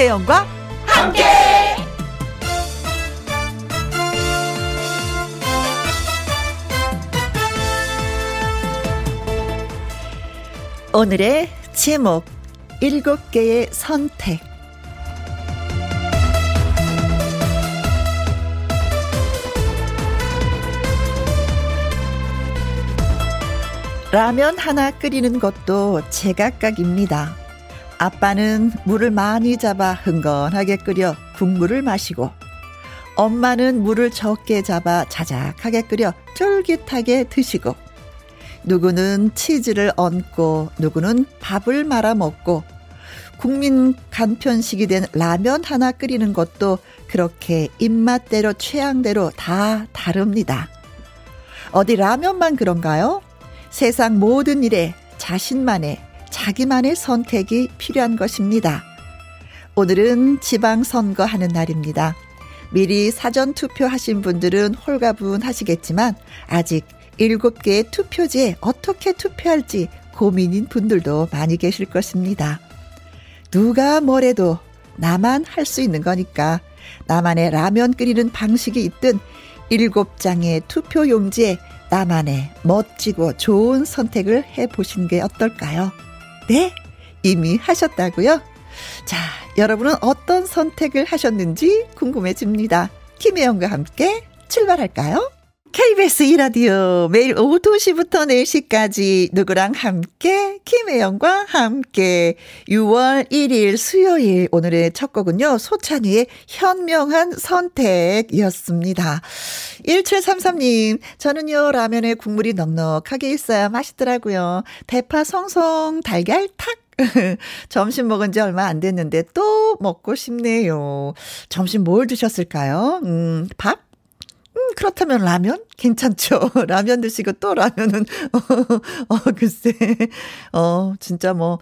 김혜영과 함께. 오늘의 제목 일곱 개의 선택 라면 하나 끓이는 것도 제각각입니다. 아빠는 물을 많이 잡아 흥건하게 끓여 국물을 마시고 엄마는 물을 적게 잡아 자작하게 끓여 쫄깃하게 드시고 누구는 치즈를 얹고 누구는 밥을 말아 먹고 국민 간편식이 된 라면 하나 끓이는 것도 그렇게 입맛대로 취향대로 다 다릅니다. 어디 라면만 그런가요? 세상 모든 일에 자신만의 자기만의 선택이 필요한 것입니다. 오늘은 지방선거 하는 날입니다. 미리 사전 투표하신 분들은 홀가분하시겠지만 아직 7개의 투표지에 어떻게 투표할지 고민인 분들도 많이 계실 것입니다. 누가 뭐래도 나만 할 수 있는 거니까 나만의 라면 끓이는 방식이 있든 7장의 투표 용지에 나만의 멋지고 좋은 선택을 해 보신 게 어떨까요? 네? 이미 하셨다고요? 자, 여러분은 어떤 선택을 하셨는지 궁금해집니다. 김혜영과 함께 출발할까요? KBS 이라디오 매일 오후 2시부터 4시까지 누구랑 함께 김혜영과 함께 6월 1일 수요일 오늘의 첫 곡은요. 소찬이의 현명한 선택이었습니다. 1733님 저는요 라면에 국물이 넉넉하게 있어야 맛있더라고요. 대파 송송 달걀 탁 점심 먹은 지 얼마 안 됐는데 또 먹고 싶네요. 점심 뭘 드셨을까요? 음, 밥? 음, 그렇다면 라면? 괜찮죠. 라면 드시고 또 라면은, 어, 어, 글쎄. 어, 진짜 뭐,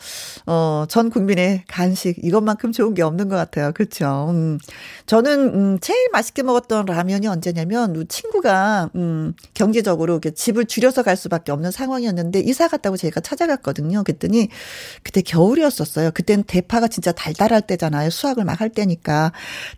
어, 전 국민의 간식, 이것만큼 좋은 게 없는 것 같아요. 그쵸. 음, 저는, 음, 제일 맛있게 먹었던 라면이 언제냐면, 친구가, 음, 경제적으로 이렇게 집을 줄여서 갈 수밖에 없는 상황이었는데, 이사 갔다고 제가 찾아갔거든요. 그랬더니, 그때 겨울이었었어요. 그땐 대파가 진짜 달달할 때잖아요. 수확을 막 할 때니까.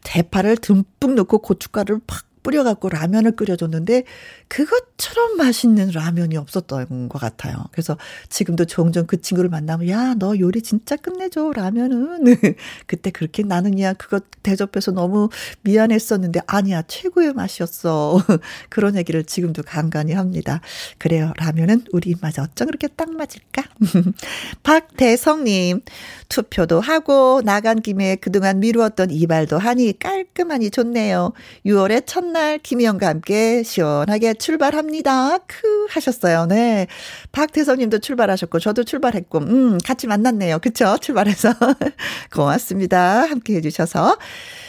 대파를 듬뿍 넣고 고춧가루를 팍 뿌려갖고 라면을 끓여줬는데 그것처럼 맛있는 라면이 없었던 것 같아요. 그래서 지금도 종종 그 친구를 만나면 야 너 요리 진짜 끝내줘 라면은 그때 그렇게 나는 야 그거 대접해서 너무 미안했었는데 아니야 최고의 맛이었어 그런 얘기를 지금도 간간히 합니다. 그래요 라면은 우리 입맛에 어쩜 그렇게 딱 맞을까? 박대성님 투표도 하고 나간 김에 그동안 미루었던 이발도 하니 깔끔하니 좋네요. 6월의 첫 첫날 김희영과 함께 시원하게 출발합니다. 크 하셨어요. 네. 박태성 님도 출발하셨고 저도 출발했고 음 같이 만났네요. 그쵸? 출발해서 고맙습니다. 함께 해 주셔서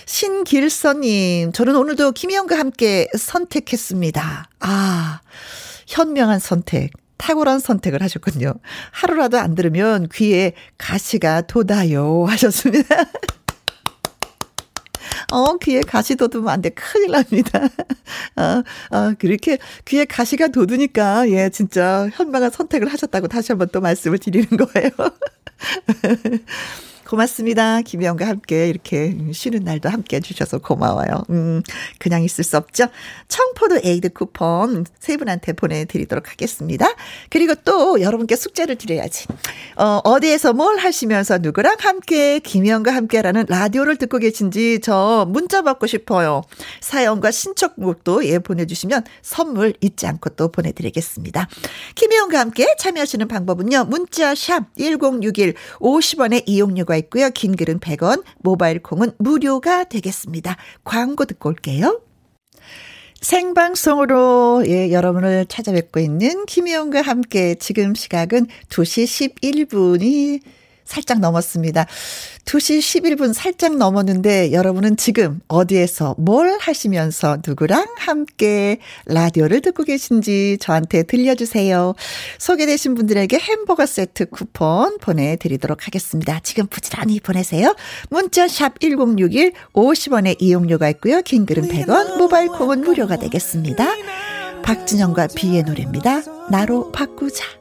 신길선 님 저는 오늘도 김희영과 함께 선택했습니다. 아. 현명한 선택. 탁월한 선택을 하셨군요. 하루라도 안 들으면 귀에 가시가 돋아요 하셨습니다. 어, 귀에 가시 돋으면 안 돼. 큰일 납니다. 어, 어, 그렇게 귀에 가시가 돋으니까, 예, 진짜 현명한 선택을 하셨다고 다시 한번 또 말씀을 드리는 거예요. 고맙습니다. 김혜영과 함께 이렇게 쉬는 날도 함께 해주셔서 고마워요. 음, 그냥 있을 수 없죠. 청포도 에이드 쿠폰 세 분한테 보내드리도록 하겠습니다. 그리고 또 여러분께 숙제를 드려야지. 어, 어디에서 뭘 하시면서 누구랑 함께, 김혜영과 함께라는 라디오를 듣고 계신지 저 문자 받고 싶어요. 사연과 신청곡도 예, 보내주시면 선물 잊지 않고 또 보내드리겠습니다. 김혜영과 함께 참여하시는 방법은요. 문자 샵 1061 50원의 이용료가 있고요. 긴 글은 100원, 모바일 콩은 무료가 되겠습니다. 광고 듣고 올게요. 생방송으로 예, 여러분을 찾아뵙고 있는 김희영과 함께 지금 시각은 2시 11분이 살짝 넘었습니다. 2시 11분 살짝 넘었는데 여러분은 지금 어디에서 뭘 하시면서 누구랑 함께 라디오를 듣고 계신지 저한테 들려주세요. 소개되신 분들에게 햄버거 세트 쿠폰 보내드리도록 하겠습니다. 지금 부지런히 보내세요. 문자 샵 1061 50원의 이용료가 있고요. 긴 글은 100원, 모바일 콩은 무료가 되겠습니다. 박진영과 비의 노래입니다. 나로 바꾸자.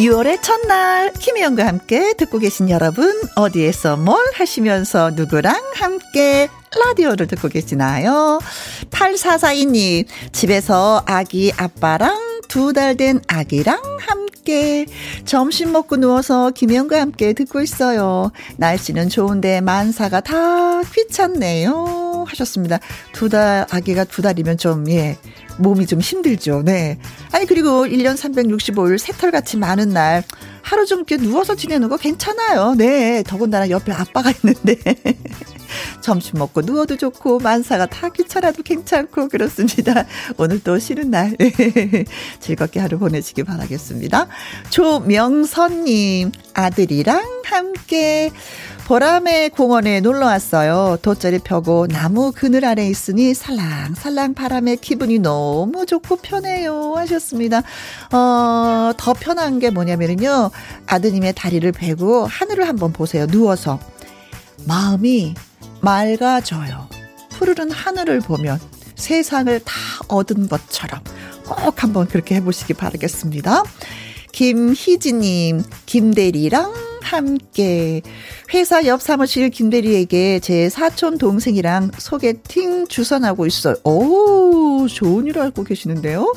6월의 첫날 김혜영과 함께 듣고 계신 여러분 어디에서 뭘 하시면서 누구랑 함께 라디오를 듣고 계시나요? 8442님 집에서 아기 아빠랑 두 달 된 아기랑 함께 점심 먹고 누워서 김혜영과 함께 듣고 있어요. 날씨는 좋은데 만사가 다 귀찮네요 하셨습니다. 두 달 아기가 두 달이면 좀 예. 몸이 좀 힘들죠. 네. 아니, 그리고 1년 365일 새털같이 많은 날, 하루 좀 이렇게 누워서 지내는 거 괜찮아요. 네. 더군다나 옆에 아빠가 있는데. 점심 먹고 누워도 좋고, 만사가 다 귀찮아도 괜찮고, 그렇습니다. 오늘 또 쉬는 날. 즐겁게 하루 보내시기 바라겠습니다. 조명선님, 아들이랑 함께 보람의 공원에 놀러 왔어요. 돗자리 펴고 나무 그늘 아래 있으니 살랑살랑 바람에 기분이 너무 좋고 편해요. 하셨습니다. 어, 더 편한 게 뭐냐면요. 아드님의 다리를 베고 하늘을 한번 보세요. 누워서. 마음이 맑아져요. 푸르른 하늘을 보면 세상을 다 얻은 것처럼 꼭 한번 그렇게 해보시기 바라겠습니다. 김희지님, 김대리랑 함께 회사 옆 사무실 김대리에게 제 사촌 동생이랑 소개팅 주선하고 있어요. 오, 좋은 일 알고 계시는데요.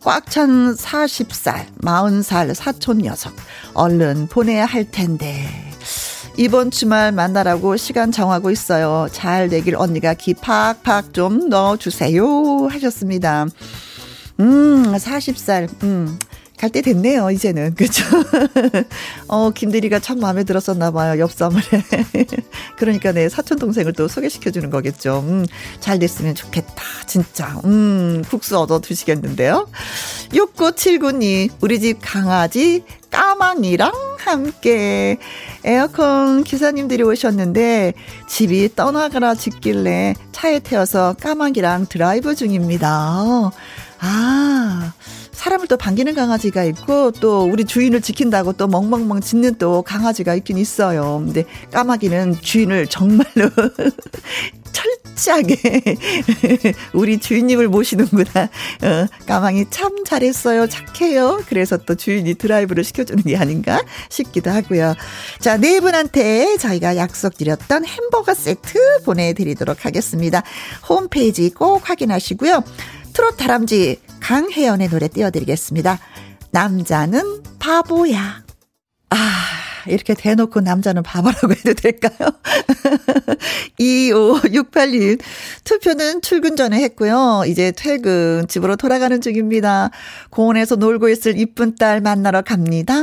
꽉 찬 40살, 40살 사촌 녀석. 얼른 보내야 할 텐데. 이번 주말 만나라고 시간 정하고 있어요. 잘 되길 언니가 기 팍팍 좀 넣어주세요. 하셨습니다. 음, 40살, 음. 갈 때 됐네요, 이제는. 그죠? 어, 김대리가 참 마음에 들었었나 봐요, 옆사물에. 그러니까 네, 사촌 동생을 또 소개시켜 주는 거겠죠. 음, 잘 됐으면 좋겠다, 진짜. 음, 국수 얻어 드시겠는데요? 6979님, 우리 집 강아지 까망이랑 함께 에어컨 기사님들이 오셨는데 집이 떠나가라 짓길래 차에 태워서 까망이랑 드라이브 중입니다. 아, 사람을 또 반기는 강아지가 있고 또 우리 주인을 지킨다고 또 멍멍멍 짖는 또 강아지가 있긴 있어요. 근데 까마귀는 주인을 정말로 철저하게 우리 주인님을 모시는구나. 어, 까망이 참 잘했어요. 착해요. 그래서 또 주인이 드라이브를 시켜주는 게 아닌가 싶기도 하고요. 자, 네 분한테 저희가 약속드렸던 햄버거 세트 보내드리도록 하겠습니다. 홈페이지 꼭 확인하시고요. 트롯 다람쥐 강혜연의 노래 띄워드리겠습니다. 남자는 바보야. 아, 이렇게 대놓고 남자는 바보라고 해도 될까요? 2568님, 투표는 출근 전에 했고요. 이제 퇴근, 집으로 돌아가는 중입니다. 공원에서 놀고 있을 이쁜 딸 만나러 갑니다.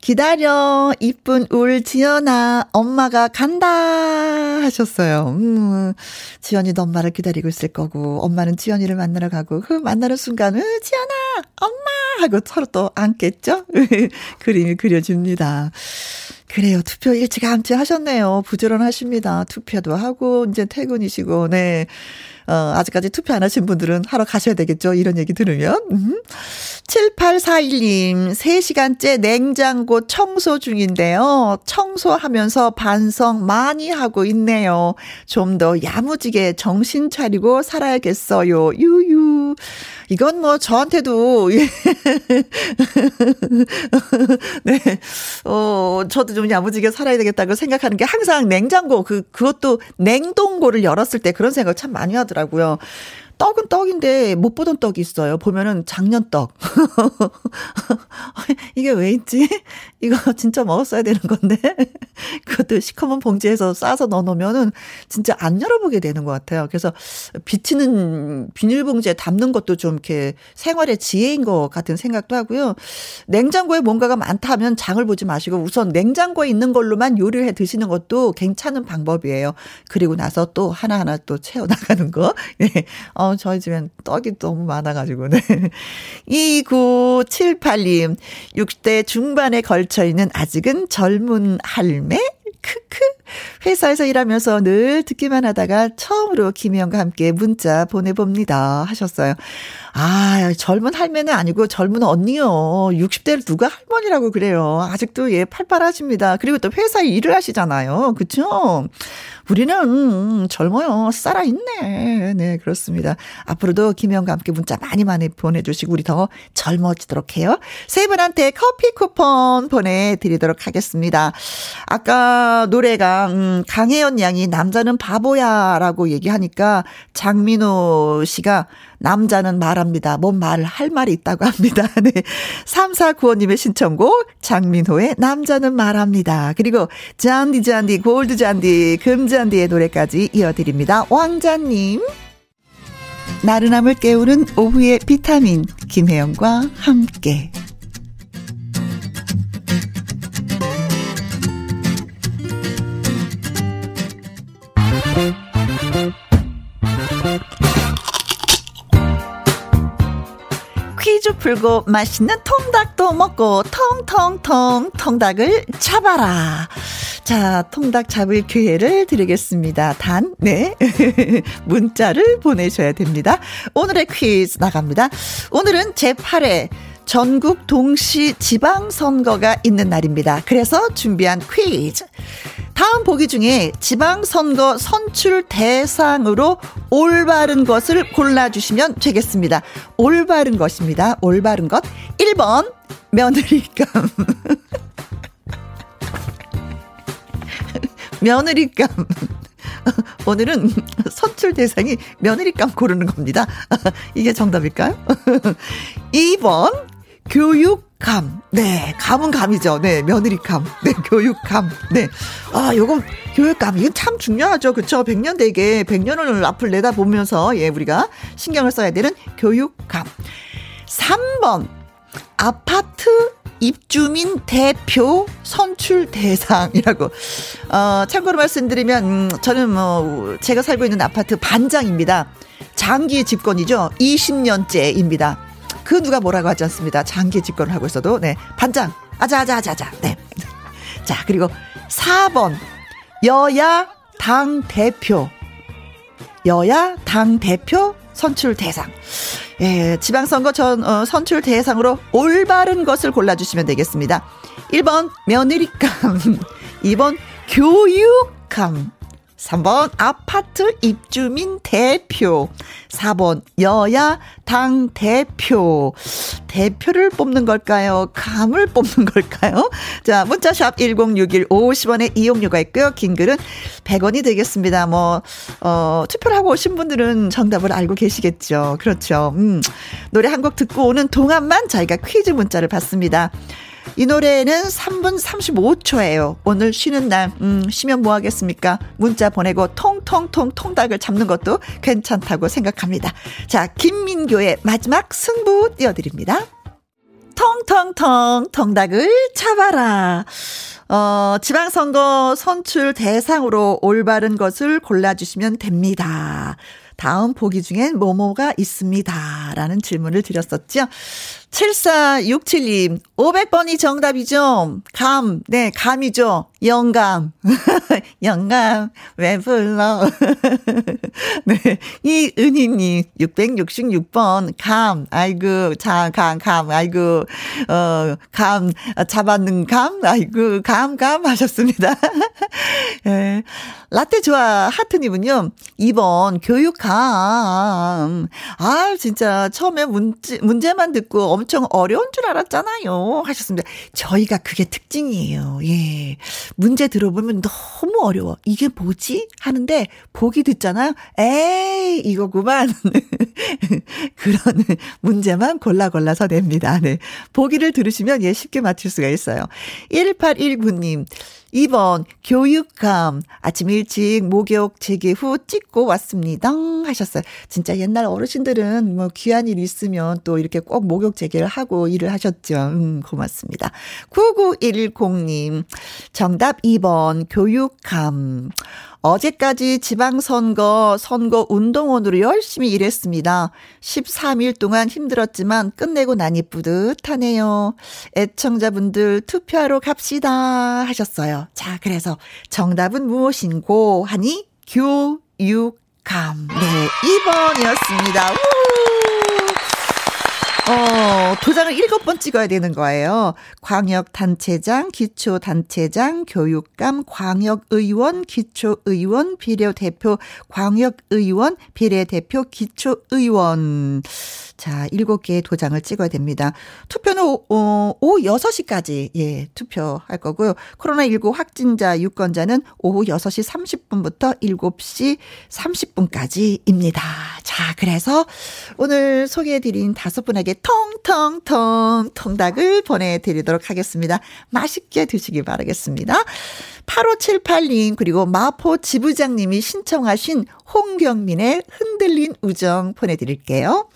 기다려, 이쁜 울 지연아, 엄마가 간다 하셨어요. 음, 지연이도 엄마를 기다리고 있을 거고, 엄마는 지연이를 만나러 가고, 그 만나는 순간, 으, 지연아, 엄마! 하고 서로 또 안겠죠? 그림이 그려집니다. 그래요. 투표 일찌감치 하셨네요. 부지런하십니다. 투표도 하고, 이제 퇴근이시고, 네. 어, 아직까지 투표 안 하신 분들은 하러 가셔야 되겠죠. 이런 얘기 들으면. 음. 7841님, 3시간째 냉장고 청소 중인데요. 청소하면서 반성 많이 하고 있네요. 좀 더 야무지게 정신 차리고 살아야겠어요. 유유. 이건 뭐 저한테도 예. 네. 어, 저도 좀 야무지게 살아야 되겠다고 생각하는 게 항상 냉장고 그 그것도 냉동고를 열었을 때 그런 생각을 참 많이 하더라고요. 떡은 떡인데 못 보던 떡이 있어요. 보면은 작년 떡. 이게 왜 있지? 이거 진짜 먹었어야 되는 건데. 그것도 시커먼 봉지에서 싸서 넣어 놓으면은 진짜 안 열어보게 되는 것 같아요. 그래서 비치는 비닐봉지에 담는 것도 좀 이렇게 생활의 지혜인 것 같은 생각도 하고요. 냉장고에 뭔가가 많다면 장을 보지 마시고 우선 냉장고에 있는 걸로만 요리를 해 드시는 것도 괜찮은 방법이에요. 그리고 나서 또 하나하나 또 채워 나가는 거. 네. 어, 저희 집엔 떡이 너무 많아가지고, 네. 2978님, 60대 중반에 걸쳐 있는 아직은 젊은 할매? 크크. 회사에서 일하면서 늘 듣기만 하다가 처음으로 김혜영과 함께 문자 보내봅니다. 하셨어요. 아, 젊은 할매는 아니고 젊은 언니요. 60대를 누가 할머니라고 그래요. 아직도 예, 팔팔하십니다. 그리고 또 회사에 일을 하시잖아요. 그쵸? 우리는 음, 젊어요. 살아있네. 네, 그렇습니다. 앞으로도 김영과 함께 문자 많이 많이 보내주시고 우리 더 젊어지도록 해요. 세 분한테 커피 쿠폰 보내드리도록 하겠습니다. 아까 노래가 음, 강혜연 양이 남자는 바보야 라고 얘기하니까 장민호 씨가 남자는 말합니다. 뭔 말을 할 말이 있다고 합니다. 네. 3495님의 신청곡 장민호의 남자는 말합니다. 그리고 잔디 잔디 골드 잔디 금잔디 잔디의 노래까지 이어드립니다. 왕자님. 나른함을 깨우는 오후의 비타민 김혜영과 함께 풀고 맛있는 통닭도 먹고 통통통 통닭을 잡아라. 자, 통닭 잡을 기회를 드리겠습니다. 단, 네. 문자를 보내셔야 됩니다. 오늘의 퀴즈 나갑니다. 오늘은 제8회 전국 동시 지방선거가 있는 날입니다. 그래서 준비한 퀴즈. 다음 보기 중에 지방선거 선출 대상으로 올바른 것을 골라주시면 되겠습니다. 올바른 것입니다. 올바른 것. 1번, 며느리감. 며느리감. 오늘은 선출 대상이 며느리감 고르는 겁니다. 이게 정답일까요? 2번, 교육감. 네, 감은 감이죠. 네, 며느리감. 네, 교육감. 네. 아, 요거, 교육감. 이건 참 중요하죠. 그쵸? 100년 대계, 100년을 앞을 내다보면서, 예, 우리가 신경을 써야 되는 교육감. 3번, 아파트 입주민 대표 선출 대상이라고. 어, 참고로 말씀드리면, 음, 저는 뭐, 제가 살고 있는 아파트 반장입니다. 장기 집권이죠. 20년째입니다. 그 누가 뭐라고 하지 않습니다. 장기 집권을 하고 있어도, 네. 반장. 아자아자아자아자. 네. 자, 그리고 4번. 여야 당 대표. 여야 당 대표 선출 대상. 예, 지방선거 전 어, 선출 대상으로 올바른 것을 골라주시면 되겠습니다. 1번 며느리감, 2번 교육감, 3번 아파트 입주민 대표. 4번 여야 당 대표. 대표를 뽑는 걸까요? 감을 뽑는 걸까요? 자, 문자샵 1061 50원의 이용료가 있고요. 긴 글은 100원이 되겠습니다. 뭐, 어, 투표를 하고 오신 분들은 정답을 알고 계시겠죠. 그렇죠. 음, 노래 한 곡 듣고 오는 동안만 저희가 퀴즈 문자를 받습니다. 이 노래는 3분 35초예요. 오늘 쉬는 날, 음, 쉬면 뭐 하겠습니까? 문자 보내고 통통통 통닭을 잡는 것도 괜찮다고 생각합니다. 자, 김민교의 마지막 승부 띄워드립니다. 통통통 통닭을 잡아라. 어, 지방선거 선출 대상으로 올바른 것을 골라주시면 됩니다. 다음 보기 중엔 뭐뭐가 있습니다. 라는 질문을 드렸었죠. 7467님, 500번이 정답이죠? 감, 네, 감이죠. 영감. 영감, 왜 불러? 네, 이은희님, 666번, 감, 아이고, 자, 감, 감, 아이고, 어, 감, 잡았는 감, 아이고, 감, 감 하셨습니다. 예. 라떼 좋아 하트님은요, 2번, 교육감. 아, 진짜, 처음에 문제, 문제만 듣고 엄청 어려운 줄 알았잖아요. 하셨습니다. 저희가 그게 특징이에요. 예. 문제 들어보면 너무 어려워. 이게 뭐지? 하는데 보기 듣잖아요. 에이, 이거구만. 그런 문제만 골라 골라서 냅니다. 네. 보기를 들으시면 예, 쉽게 맞출 수가 있어요. 1819님. 2번 교육감 아침 일찍 목욕 재개 후 찍고 왔습니다 하셨어요. 진짜 옛날 어르신들은 뭐 귀한 일 있으면 또 이렇게 꼭 목욕 재개를 하고 일을 하셨죠. 음, 고맙습니다. 9910님 정답 2번 교육감 어제까지 지방선거, 선거 운동원으로 열심히 일했습니다. 13일 동안 힘들었지만 끝내고 나니 뿌듯하네요. 애청자분들 투표하러 갑시다 하셨어요. 자, 그래서 정답은 무엇인고 하니 교육감. 네, 2번이었습니다. 우! 어, 도장을 일곱 번 찍어야 되는 거예요. 광역단체장, 기초단체장, 교육감, 광역의원, 기초의원, 비례대표, 광역의원, 비례대표, 기초의원. 자, 일곱 개의 도장을 찍어야 됩니다. 투표는 오, 어, 오후 6시까지, 예, 투표할 거고요. 코로나19 확진자 유권자는 오후 6시 30분부터 7시 30분까지입니다. 자, 그래서 오늘 소개해 드린 다섯 분에게 통통통 통닭을 보내 드리도록 하겠습니다. 맛있게 드시기 바라겠습니다. 8578님, 그리고 마포 지부장님이 신청하신 홍경민의 흔들린 우정 보내드릴게요.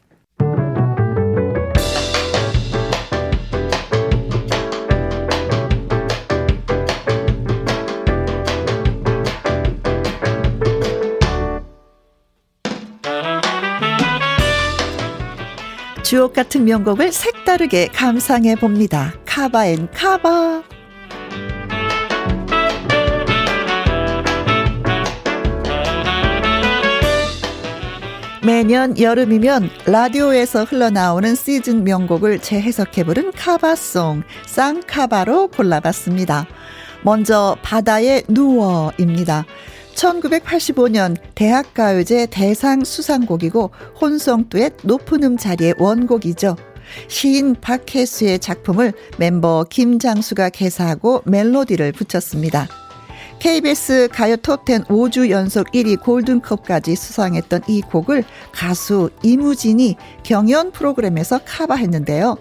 주옥 같은 명곡을 색다르게 감상해 봅니다. cover and cover. 매년 여름이면 라디오에서 흘러나오는 시즌 명곡을 재해석해 부른 카바송, 쌍카바로 골라봤습니다. 먼저 바다에 누워입니다. 1985년 대학가요제 대상 수상곡이고 혼성 듀엣 높은 음 자리의 원곡이죠. 시인 박혜수의 작품을 멤버 김장수가 개사하고 멜로디를 붙였습니다. KBS 가요 톱10 5주 연속 1위 골든컵까지 수상했던 이 곡을 가수 이무진이 경연 프로그램에서 카바했는데요.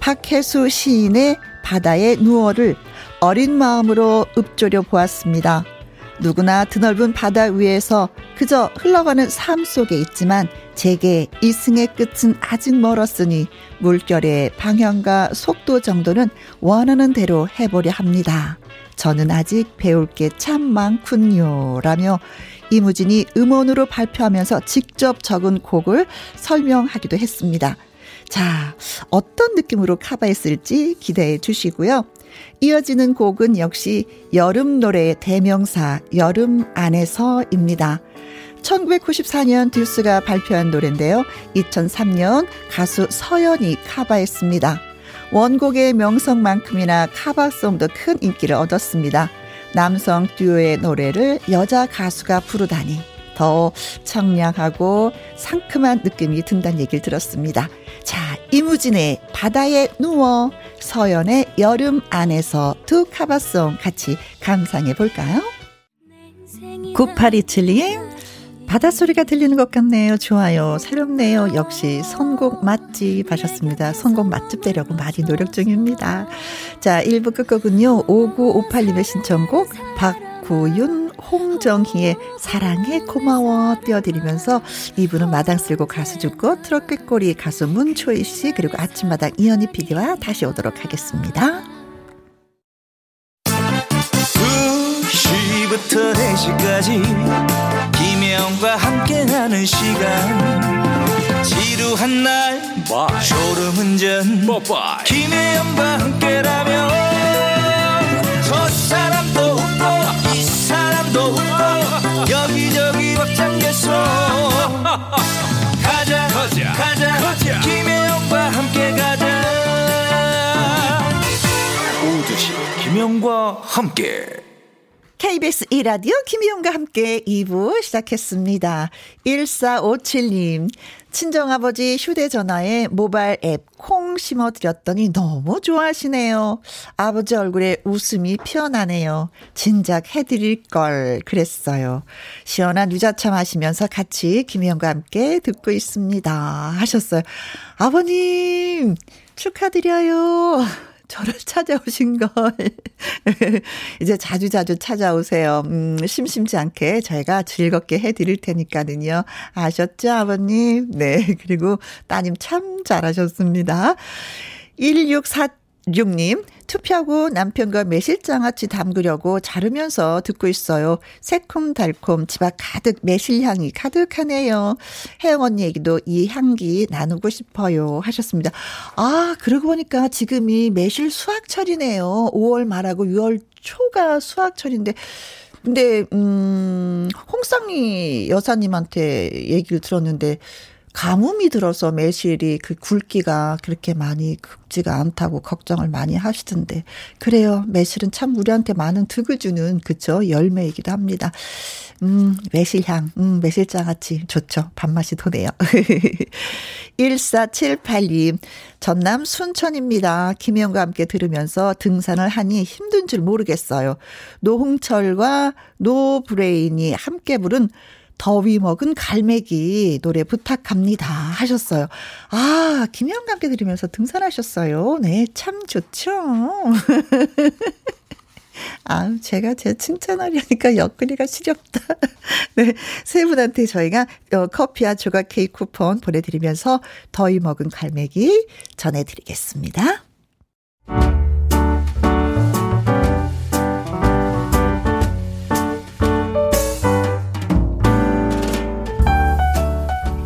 박혜수 시인의 바다의 누워를 어린 마음으로 읊조려 보았습니다. 누구나 드넓은 바다 위에서 그저 흘러가는 삶 속에 있지만 제게 이승의 끝은 아직 멀었으니 물결의 방향과 속도 정도는 원하는 대로 해보려 합니다. 저는 아직 배울 게 참 많군요. 라며 이무진이 음원으로 발표하면서 직접 적은 곡을 설명하기도 했습니다. 자, 어떤 느낌으로 카바했을지 기대해 주시고요. 이어지는 곡은 역시 여름 노래의 대명사 여름 안에서입니다. 1994년 듀스가 발표한 노래인데요. 2003년 가수 서연이 카바했습니다. 원곡의 명성만큼이나 카바송도 큰 인기를 얻었습니다. 남성 듀오의 노래를 여자 가수가 부르다니 더 청량하고 상큼한 느낌이 든다는 얘기를 들었습니다. 자, 이무진의 바다에 누워 서연의 여름 안에서 두 카바송 같이 감상해 볼까요? 9827님 바닷소리가 들리는 것 같네요. 좋아요. 새롭네요. 역시 선곡 맛집 하셨습니다. 선곡 맛집 되려고 많이 노력 중입니다. 자, 1부 끝곡은요. 5958님의 신청곡 박 구윤 홍정희의 사랑해 고마워 띄워드리면서 2부는 마당 쓸고 가수 죽고 트롯 꾀꼬리 가수 문초희 씨 그리고 아침마당 이현희 PD와 다시 오도록 하겠습니다. 2시부터 4시까지 김혜영과 함께하는 시간 지루한 날 Bye. 졸음운전 Bye. 김혜영과 함께라면 도 여기저기 벅장개소 가자 가자 가자, 가자. 김혜영과 함께 가자. 오두시 김혜영과 함께 KBS 1라디오 김희용과 함께 2부 시작했습니다. 1457님, 친정아버지 휴대전화에 모바일 앱 콩 심어드렸더니 너무 좋아하시네요. 아버지 얼굴에 웃음이 피어나네요. 진작 해드릴 걸 그랬어요. 시원한 유자차 마시면서 같이 김희영과 함께 듣고 있습니다. 하셨어요. 아버님, 축하드려요. 저를 찾아오신 걸 이제 자주 자주 찾아오세요. 음, 심심치 않게 저희가 즐겁게 해드릴 테니까는요. 아셨죠, 아버님? 네. 그리고 따님 참 잘하셨습니다. 1646님, 투표하고 남편과 매실장아찌 담그려고 자르면서 듣고 있어요. 새콤달콤 집 앞 가득 매실향이 가득하네요. 혜영 언니 얘기도 이 향기 나누고 싶어요. 하셨습니다. 아, 그러고 보니까 지금이 매실 수확철이네요. 5월 말하고 6월 초가 수확철인데 근데 음 홍상희 여사님한테 얘기를 들었는데 가뭄이 들어서 매실이 그 굵기가 그렇게 많이 굵지가 않다고 걱정을 많이 하시던데 그래요 매실은 참 우리한테 많은 득을 주는 그쵸 열매이기도 합니다. 음 매실향 음 매실장아찌 좋죠 밥맛이 도네요. 1478님 전남 순천입니다. 김영과 함께 들으면서 등산을 하니 힘든 줄 모르겠어요. 노홍철과 노브레인이 함께 부른 더위 먹은 갈매기 노래 부탁합니다 하셨어요. 아, 김혜영과 함께 들으면서 등산하셨어요. 네, 참 좋죠. 아, 제가 제 칭찬하려니까 옆구리가 시렵다. 네, 세 분한테 저희가 어, 커피와 조각 케이크 쿠폰 보내드리면서 더위 먹은 갈매기 전해드리겠습니다.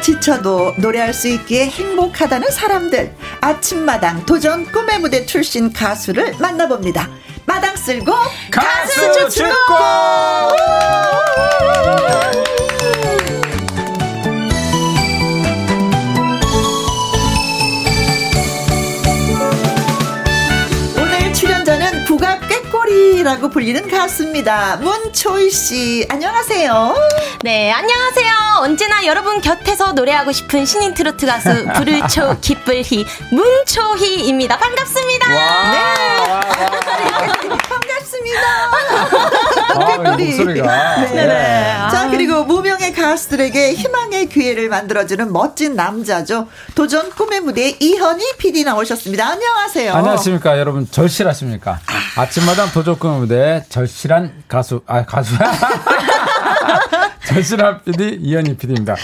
지쳐도 노래할 수 있기에 행복하다는 사람들 아침마당 도전 꿈의 무대 출신 가수를 만나봅니다. 마당 쓸고 가수, 가수 축구! 꾀꼬리라고 불리는 가수입니다. 문초희 씨, 안녕하세요. 네, 안녕하세요. 언제나 여러분 곁에서 노래하고 싶은 신인 트로트 가수 부르초 기쁠희 문초희입니다. 반갑습니다. 와, 네. 와, 와, 반갑습니다. 아, 목소리가. 네. 네. 자, 그리고 무명의 가수들에게 희망의 기회를 만들어주는 멋진 남자죠. 도전 꿈의 무대 이현희 PD 나오셨습니다. 안녕하세요. 안녕하십니까. 여러분, 절실하십니까? 아침마당 도전 꿈의 무대 절실한 가수, 아, 가수야? 절실한 PD 이현희 PD입니다.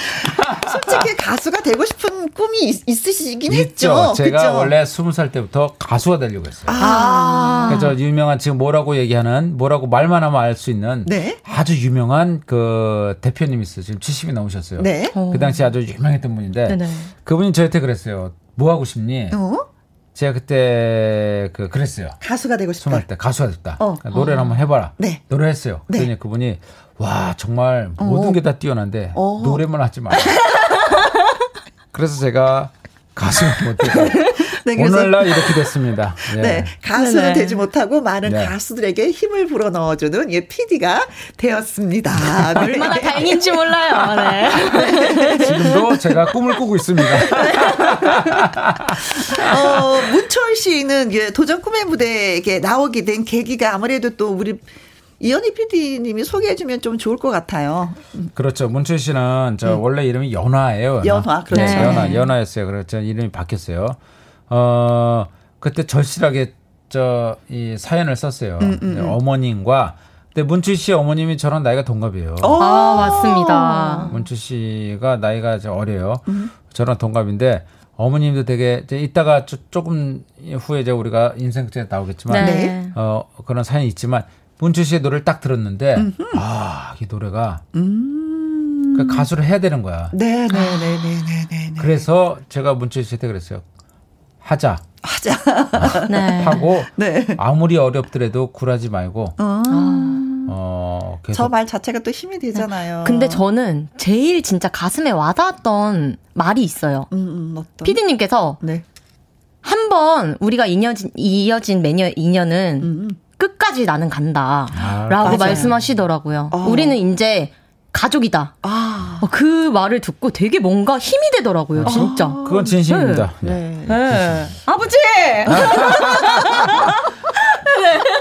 가수가 되고 싶은 꿈이 있, 으시긴 했죠. 제가 그쵸? 원래 20살 때부터 가수가 되려고 했어요. 아. 그래서 유명한 지금 뭐라고 얘기하는 뭐라고 말만 하면 알 수 있는 네? 아주 유명한 그 대표님이 있어요. 지금 70이 넘으셨어요. 네? 그 당시 아주 유명했던 분인데 네네. 그분이 저한테 그랬어요. 뭐 하고 싶니? 어? 제가 그때 그 그랬어요. 가수가 되고 싶다. 때 가수가 됐다. 어. 그러니까 노래를 어. 한번 해봐라. 네. 노래했어요. 네. 그러니 그분이 와 정말 모든 어. 게다 뛰어난데 어. 노래만 하지 마. 그래서 제가 가수 못해요. 네, 오늘날 이렇게 됐습니다. 예. 네, 가수는 네네. 되지 못하고 많은 네. 가수들에게 힘을 불어 넣어주는 예, PD가 되었습니다. 네. 얼마나 다행인지 몰라요. 네. 지금도 제가 꿈을 꾸고 있습니다. 어, 문철 씨는 예, 도전 꿈의 무대에 나오게 된 계기가 아무래도 또 우리 이현희 PD님이 소개해주면 좀 좋을 것 같아요. 그렇죠. 문철 씨는 저 네. 원래 이름이 연화예요. 연화, 연화 그렇죠. 네. 연화, 연화였어요. 그렇죠. 이름이 바뀌었어요. 어 그때 절실하게 저 이 사연을 썼어요. 음, 음, 음. 어머님과 근데 문철 씨 어머님이 저랑 나이가 동갑이에요. 아 맞습니다. 문철 씨가 나이가 어려요. 음. 저랑 동갑인데 어머님도 되게 이제 이따가 조 금 후에 이제 우리가 인생책에 나오겠지만 네. 어 그런 사연이 있지만 문철 씨의 노래를 딱 들었는데 아, 이 노래가 음. 그 가수를 해야 되는 거야. 네, 네, 네, 네, 네, 네. 네. 그래서 제가 문철 씨한테 그랬어요. 하자. 하자. 네. 하고 네. 아무리 어렵더라도 굴하지 말고. 어. 어 저 말 자체가 또 힘이 되잖아요. 네. 근데 저는 제일 진짜 가슴에 와닿았던 말이 있어요. 음, 음, 피디님께서 네. 한번 우리가 이어진, 이어진 매년 인연은 음, 음. 끝까지 나는 간다. 아, 라고 말씀하시더라고요. 어. 우리는 이제 가족이다. 아. 어, 그 말을 듣고 되게 뭔가 힘이 되더라고요, 진짜. 아. 그건 진심입니다. 네. 네. 네. 아버지!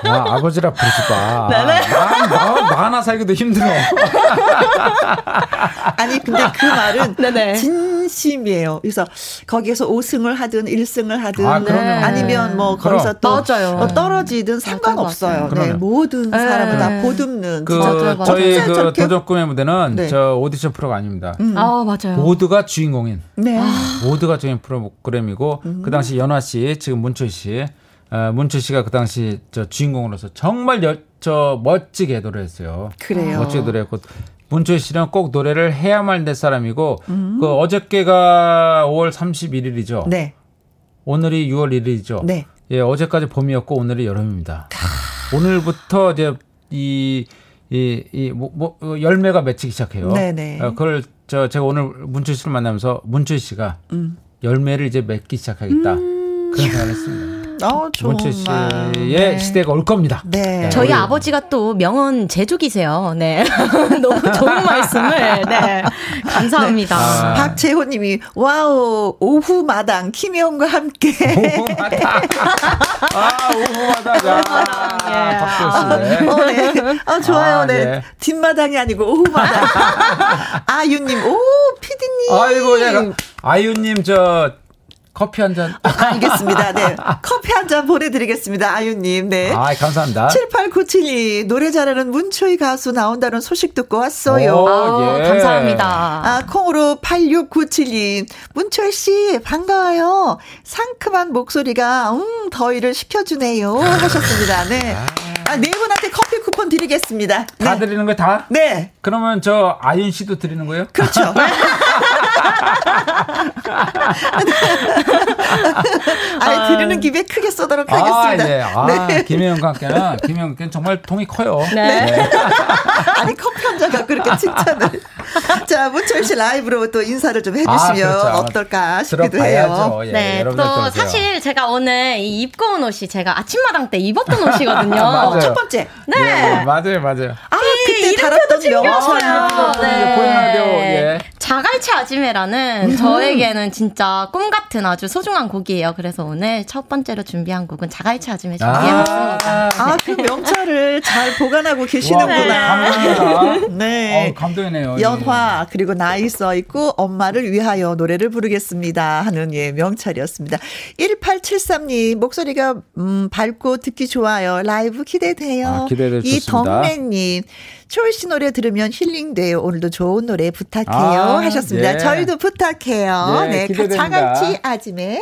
아, 아버지라 부르지 마. 네네. 나, 나, 나 하나 살기도 힘들어. 아니, 근데 그 말은 네네. 진심이에요. 그래서 거기에서 5승을 하든 1승을 하든 아, 아니면 뭐 거기서 또 맞아요. 뭐 떨어지든 상관없어요. 맞아, 네, 모든 사람을 다 네. 보듬는. 그 저희 그 도적꿈의 무대는 네. 저 오디션 프로가 아닙니다. 음. 아, 맞아요. 모두가 주인공인. 네. 모두가 주인 프로그램이고 음. 그 당시 연화 씨, 지금 문철 씨 어, 문철 씨가 그 당시 저 주인공으로서 정말 여, 저 멋지게 노래 했어요. 그래요. 멋지게 노래했고 문철 씨는 꼭 노래를 해야만 될 사람이고 음. 그 어저께가 5월 31일이죠. 네. 오늘이 6월 1일이죠. 네. 예, 어제까지 봄이었고 오늘이 여름입니다. 아. 오늘부터 이제 이 이, 이, 뭐, 뭐, 열매가 맺히기 시작해요. 네네. 어, 그걸, 저, 제가 오늘 문철 씨를 만나면서 문철 씨가 음. 열매를 이제 맺기 시작하겠다. 음. 그런 생각을 했습니다. 어, 문채 씨의 네. 시대가 올 겁니다. 네. 네. 저희 우리. 아버지가 또 명언 제조기세요. 네. 너무 좋은 말씀을. 네. 감사합니다. 네. 아. 박재호 님이 wow 오후마당 김혜영과 함께. 오후마당. 아 오후마당. 아, 박재호 씨. 어, 네. 아, 좋아요. 아, 네. 네. 뒷마당이 아니고 오후마당. 아유 님 오 피디 님. 아이고 예. 아유 님 저 커피 한 잔. 아, 알겠습니다. 네. 커피 한 잔 보내드리겠습니다. 아유님. 네. 아, 감사합니다. 7897이 노래 잘하는 문초희 가수 나온다는 소식 듣고 왔어요. 오, 아, 예. 감사합니다. 아, 콩으로 8697이 문초희 씨, 반가워요. 상큼한 목소리가, 음, 더위를 식혀주네요. 하셨습니다. 네. 아, 네 분한테 커피 쿠폰 드리겠습니다. 다 네. 드리는 거 다? 네. 그러면 저 아윤 씨도 드리는 거예요? 그렇죠. 아, 드리는 김에 크게 쏘도록 아, 하겠습니다. 네. 아, 네. 김혜영과 함께는, 김혜영께는 정말 통이 커요. 네. 네. 아니, 커피 한 잔 갖고 이렇게 칭찬을. 자, 문철 씨 라이브로 또 인사를 좀 해주시면 아, 그렇죠. 어떨까 싶기도 해요. 예, 네. 또. 사실 제가 오늘 이 입고 온 옷이 제가 아침마당 때 입었던 옷이거든요. 어, 첫 번째. 네. 네. 맞아요, 맞아요. 아, 그때 달았던 명언. 네. 보이는 라디오, 예. 자갈치 아지매라는 음. 저에게는 진짜 꿈 같은 아주 소중한 곡이에요. 그래서 오늘 첫 번째로 준비한 곡은 자갈치 아지매 준비해봤습니다. 아, 아, 그 명찰을 잘 보관하고 계시는구나. 감동이다. 네. 어, 감동이네요. 연 화, 그리고 나이 써 있고 엄마를 위하여 노래를 부르겠습니다. 하는 예, 명찰이었습니다. 1873님, 목소리가, 음, 밝고 듣기 좋아요. 라이브 기대돼요. 아, 기대를 이덕래님, 초이 씨 노래 들으면 힐링돼요. 오늘도 좋은 노래 부탁해요. 아, 하셨습니다. 예. 저희도 부탁해요. 예, 네, 자갈치 아지매.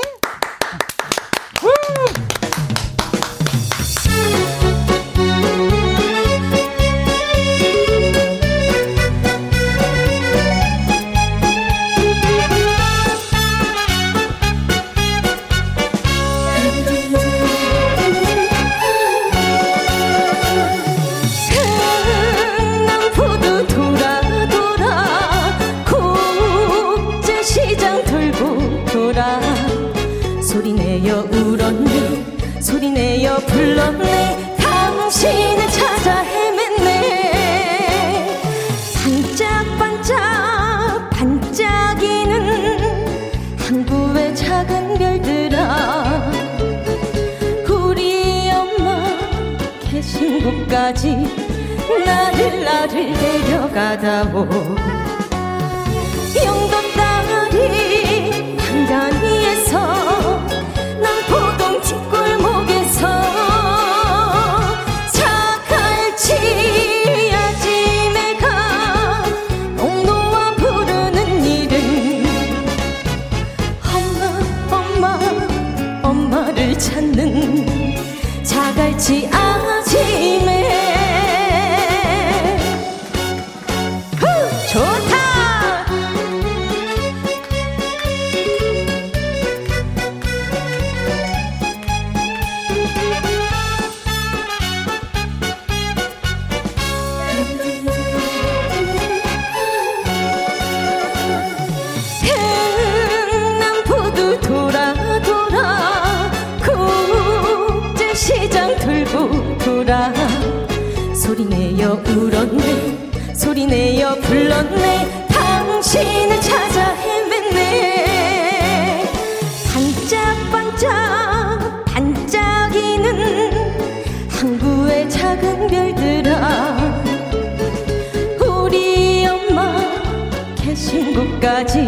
곳까지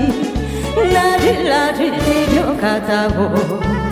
나를 나를 데려가다오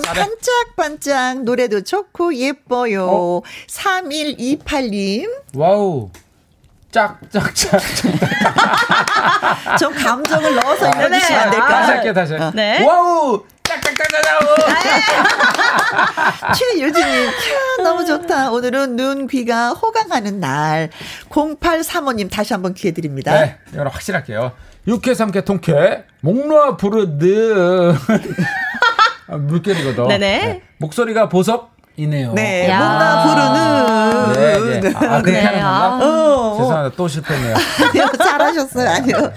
김천민님 반짝반짝 노래도 좋고 예뻐요. 어? 3128님 wow. 짝짝짝. 좀 감정을 넣어서 읽어주시면 안 될까요? 다시 할게요, 다시. 할게요. 네. Wow! 최유진님, 너무 좋다. 오늘은 눈, 귀가 호강하는 날. 0835님, 다시 한번 기회 드립니다. 네, 여러분 확실할게요. 육회, 삼회, 통쾌, 목놓아 부르듯. 물결이거든. 네네. 네. 목소리가 보석, 이네요. 네, 뭔가 부르는. 네, 네. 아, 그렇게 네. 하는 건가? 어, 어. 죄송합니다. 또 실패했네요. 잘하셨어요. 아니요.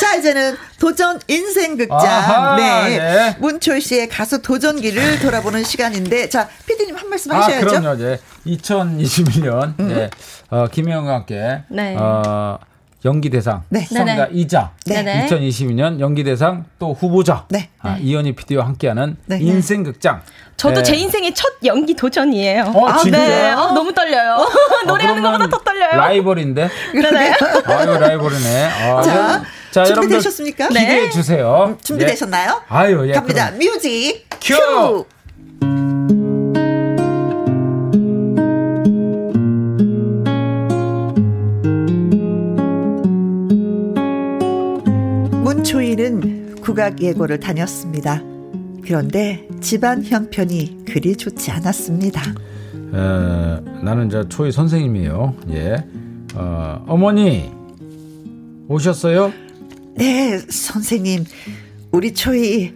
자, 이제는 도전 인생 극장. 아하, 네. 네. 문철 씨의 가수 도전기를 돌아보는 시간인데, 자, 피디님 한 말씀 하셔야죠. 아, 그럼요. 네. 2021년, 음. 네. 어, 김혜영과 함께, 네. 어, 연기대상 네. 수상자 이자 네. 2022년 연기대상 또 후보자 네. 아, 이현희 PD와 함께하는 네. 인생극장 저도 네. 제 인생의 첫 연기 도전이에요. 어, 아, 네. 아, 너무 떨려요. 어? 노래하는 아, 것보다 더 떨려요. 라이벌인데. 네. 아유 라이벌이네. 아, 자, 자 준비되셨습니까? 기대해 주세요. 음, 준비되셨나요? 예. 아유, 예, 갑니다. 그럼. Music cue. Cue. 문초일은 국악 예고를 다녔습니다. 그런데 집안 형편이 그리 좋지 않았습니다. 에, 나는 저 초이 선생님이에요. 예. 어, 어머니 오셨어요? 네, 선생님. 우리 초이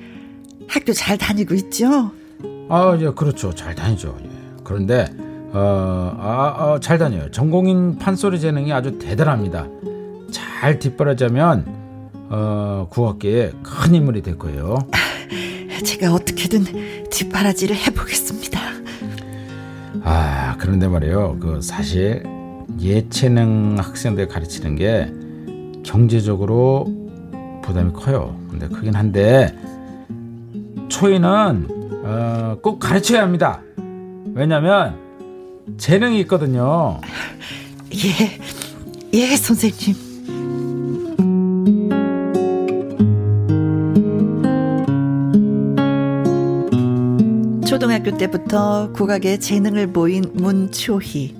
학교 잘 다니고 있죠? 아, 예, 그렇죠. 잘 다니죠. 예. 그런데 어, 아, 어, 잘 다녀요. 전공인 판소리 재능이 아주 대단합니다. 잘 뒷바라지면 어, 국악계에 큰 인물이 될 거예요. 제가 어떻게든 뒷바라지를 해보겠습니다. 아, 그런데 말이에요. 그 사실 예체능 학생들 가르치는 게 경제적으로 부담이 커요. 근데 크긴 한데 초이는 어, 꼭 가르쳐야 합니다. 왜냐면 재능이 있거든요. 예, 예, 선생님. 초등학교 때부터 국악에 재능을 보인 문초희.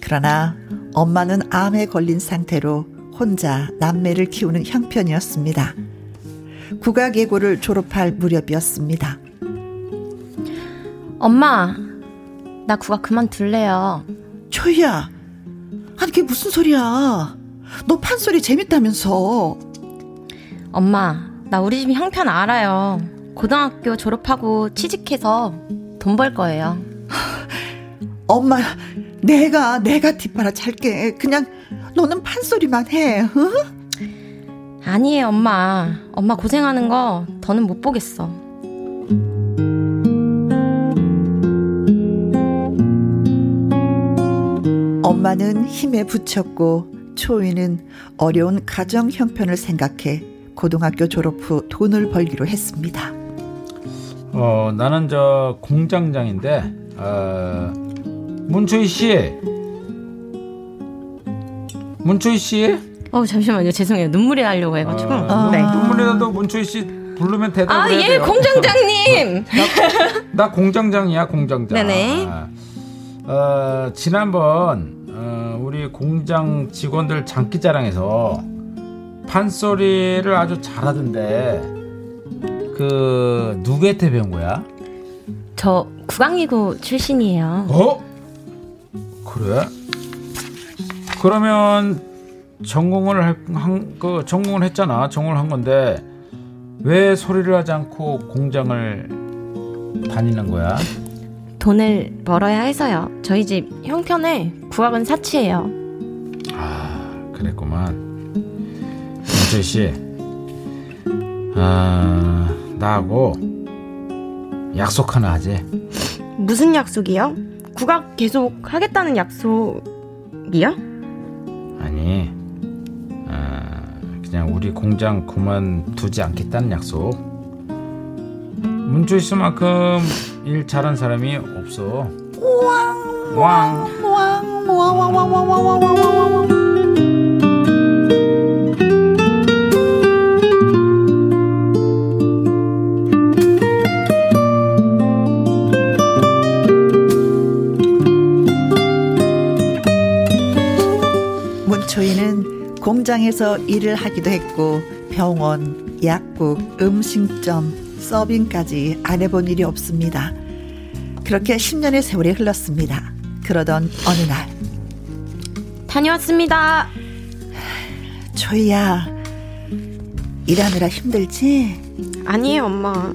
그러나 엄마는 암에 걸린 상태로 혼자 남매를 키우는 형편이었습니다. 국악 예고를 졸업할 무렵이었습니다. 엄마, 나 국악 그만둘래요. 초희야, 아니 그게 무슨 소리야? 너 판소리 재밌다면서. 엄마, 나 우리 집 형편 알아요. 고등학교 졸업하고 취직해서 돈 벌 거예요. 엄마, 내가, 내가 뒷바라 찰게. 그냥 너는 판소리만 해, 응? 아니에요, 엄마. 엄마 고생하는 거 더는 못 보겠어. 엄마는 힘에 부쳤고 초이는 어려운 가정 형편을 생각해 고등학교 졸업 후 돈을 벌기로 했습니다. 어, 나는 저 공장장인데, 어, 문초희 씨. 문초희 씨. 어, 잠시만요. 죄송해요. 눈물이 나려고 해가지고. 아, 네. 눈물이 나도 문초희 씨 부르면 대답을 아, 해야 예, 돼요. 공장장님. 나, 나, 공장장이야, 공장장. 네네. 아, 어, 지난번 어, 우리 공장 직원들 장기자랑에서 판소리를 아주 잘하던데 그 누구한테 배운 거야? 저 국악이고 출신이에요. 어? 그래? 그러면 전공을 한그 전공을 했잖아. 전공을 한 건데 왜 소리를 하지 않고 공장을 다니는 거야? 돈을 벌어야 해서요. 저희 집 형편에 국악은 사치예요. 아, 그랬구만. 윤철 씨, 아, 나하고 약속 하나 하지. 무슨 약속이요? 국악 계속 하겠다는 약속이요? 아니, 아, 그냥 우리 공장 그만두지 않겠다는 약속. 문철 씨만큼 일 잘한 사람이 없어. 왕, 왕, 왕, 왕, 왕, 왕, 왕, 왕, 왕, 왕, 왕. 문초 공장에서 일을 하기도 했고 병원, 약국, 음식점, 서빙까지 안 해본 일이 없습니다. 그렇게 10년의 세월이 흘렀습니다. 그러던 어느 날 다녀왔습니다. 초이야 일하느라 힘들지? 아니에요 엄마.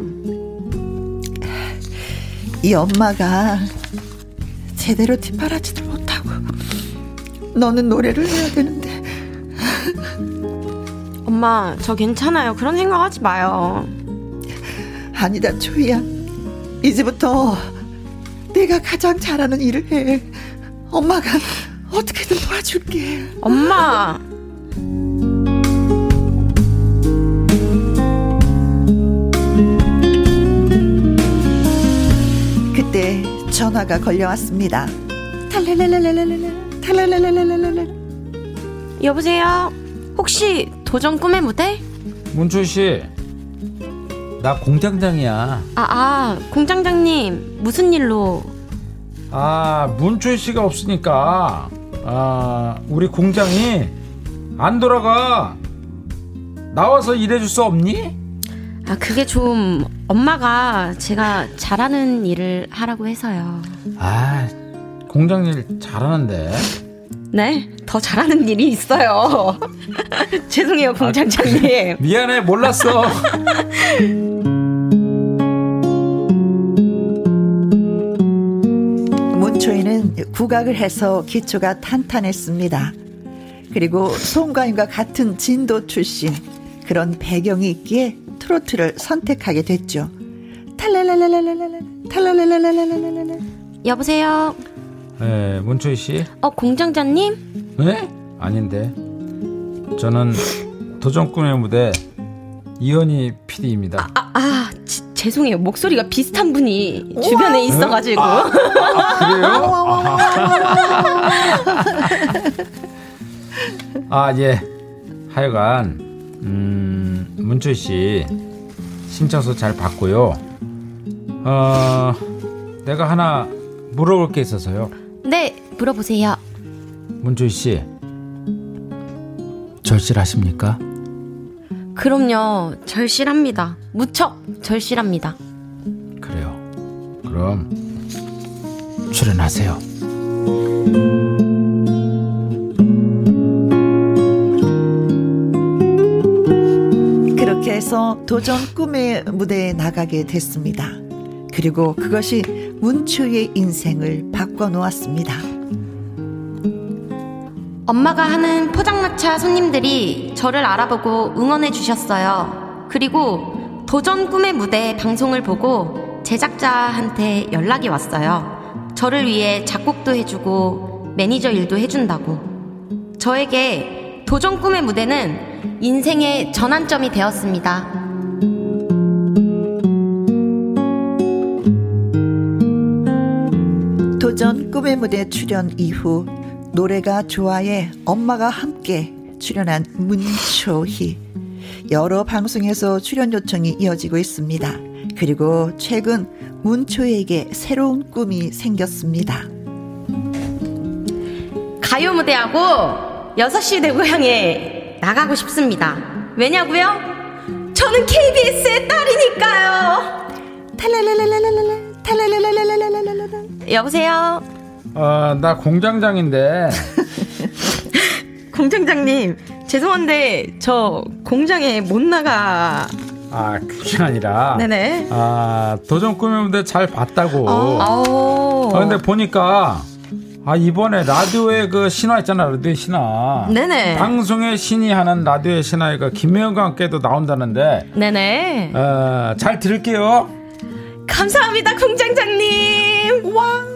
이 엄마가 제대로 뒷바라지도 못하고 너는 노래를 해야 되는데 엄마 저 괜찮아요. 그런 생각 하지 마요. 아니다 초이야. 이제부터 내가 가장 잘하는 일을 해. 엄마가 어떻게든 도와줄게. 엄마. 그때 전화가 걸려왔습니다. 탈랄랄랄랄랄랄 탈랄랄랄랄랄 여보세요 혹시 도전 꿈의 무대? 문철 씨, 나 공장장이야. 아, 아, 공장장님, 무슨 일로? 아, 문철 씨가 없으니까, 아, 우리 공장이 안 돌아가. 나와서 일해줄 수 없니? 아, 그게 좀 엄마가 제가 잘하는 일을 하라고 해서요. 아, 공장 일 잘하는데. 네? 더 잘하는 일이 있어요. 죄송해요, 공장장님. 아, 미안해, 몰랐어. 문초이는 국악을 해서 기초가 탄탄했습니다. 그리고 송가인과 같은 진도 출신 그런 배경이 있기에 트로트를 선택하게 됐죠. 탈랄랄랄랄랄랄 탈랄랄랄랄랄랄 여보세요. 네, 문초희 씨. 어, 공장장님? 네? 아닌데. 저는 도전 꿈의 무대 이현희 PD입니다. 아, 아, 아 지, 죄송해요. 목소리가 비슷한 분이 주변에 있어가지고. 아, 아, 그래요? 아, 예. 하여간, 음, 문초희 씨 신청서 잘 받고요. 어, 내가 하나 물어볼 게 있어서요. 네, 물어보세요. 문주희 씨, 절실하십니까? 그럼요, 절실합니다. 무척 절실합니다. 그래요. 그럼 출연하세요. 그렇게 해서 도전 꿈의 무대에 나가게 됐습니다. 그리고 그것이 문초의 인생을 바꿔놓았습니다. 엄마가 하는 포장마차 손님들이 저를 알아보고 응원해 주셨어요. 그리고 도전 꿈의 무대 방송을 보고 제작자한테 연락이 왔어요. 저를 위해 작곡도 해주고 매니저 일도 해준다고. 저에게 도전 꿈의 무대는 인생의 전환점이 되었습니다. 도전 꿈의 무대 출연 이후 노래가 좋아해 엄마가 함께 출연한 문초희. 여러 방송에서 출연 요청이 이어지고 있습니다. 그리고 최근 문초에게 새로운 꿈이 생겼습니다. 가요 무대하고 6시 내 고향에 나가고 싶습니다. 왜냐고요? 저는 KBS의 딸이니까요. 탈랄랄랄랄랄랄 탈랄랄랄랄랄랄 여보세요? 어, 나 공장장인데. 공장장님, 죄송한데, 저 공장에 못 나가. 아, 그게 아니라. 네네. 아, 도전 꾸미는데 잘 봤다고. 아, 아, 근데 보니까, 아, 이번에 라디오의 그 신화 있잖아, 라디오의 신화. 네네. 방송의 신이 하는 라디오의 신화에 그 김혜영과 함께도 나온다는데. 네네. 어, 잘 들을게요. 감사합니다, 공장장님. 왕.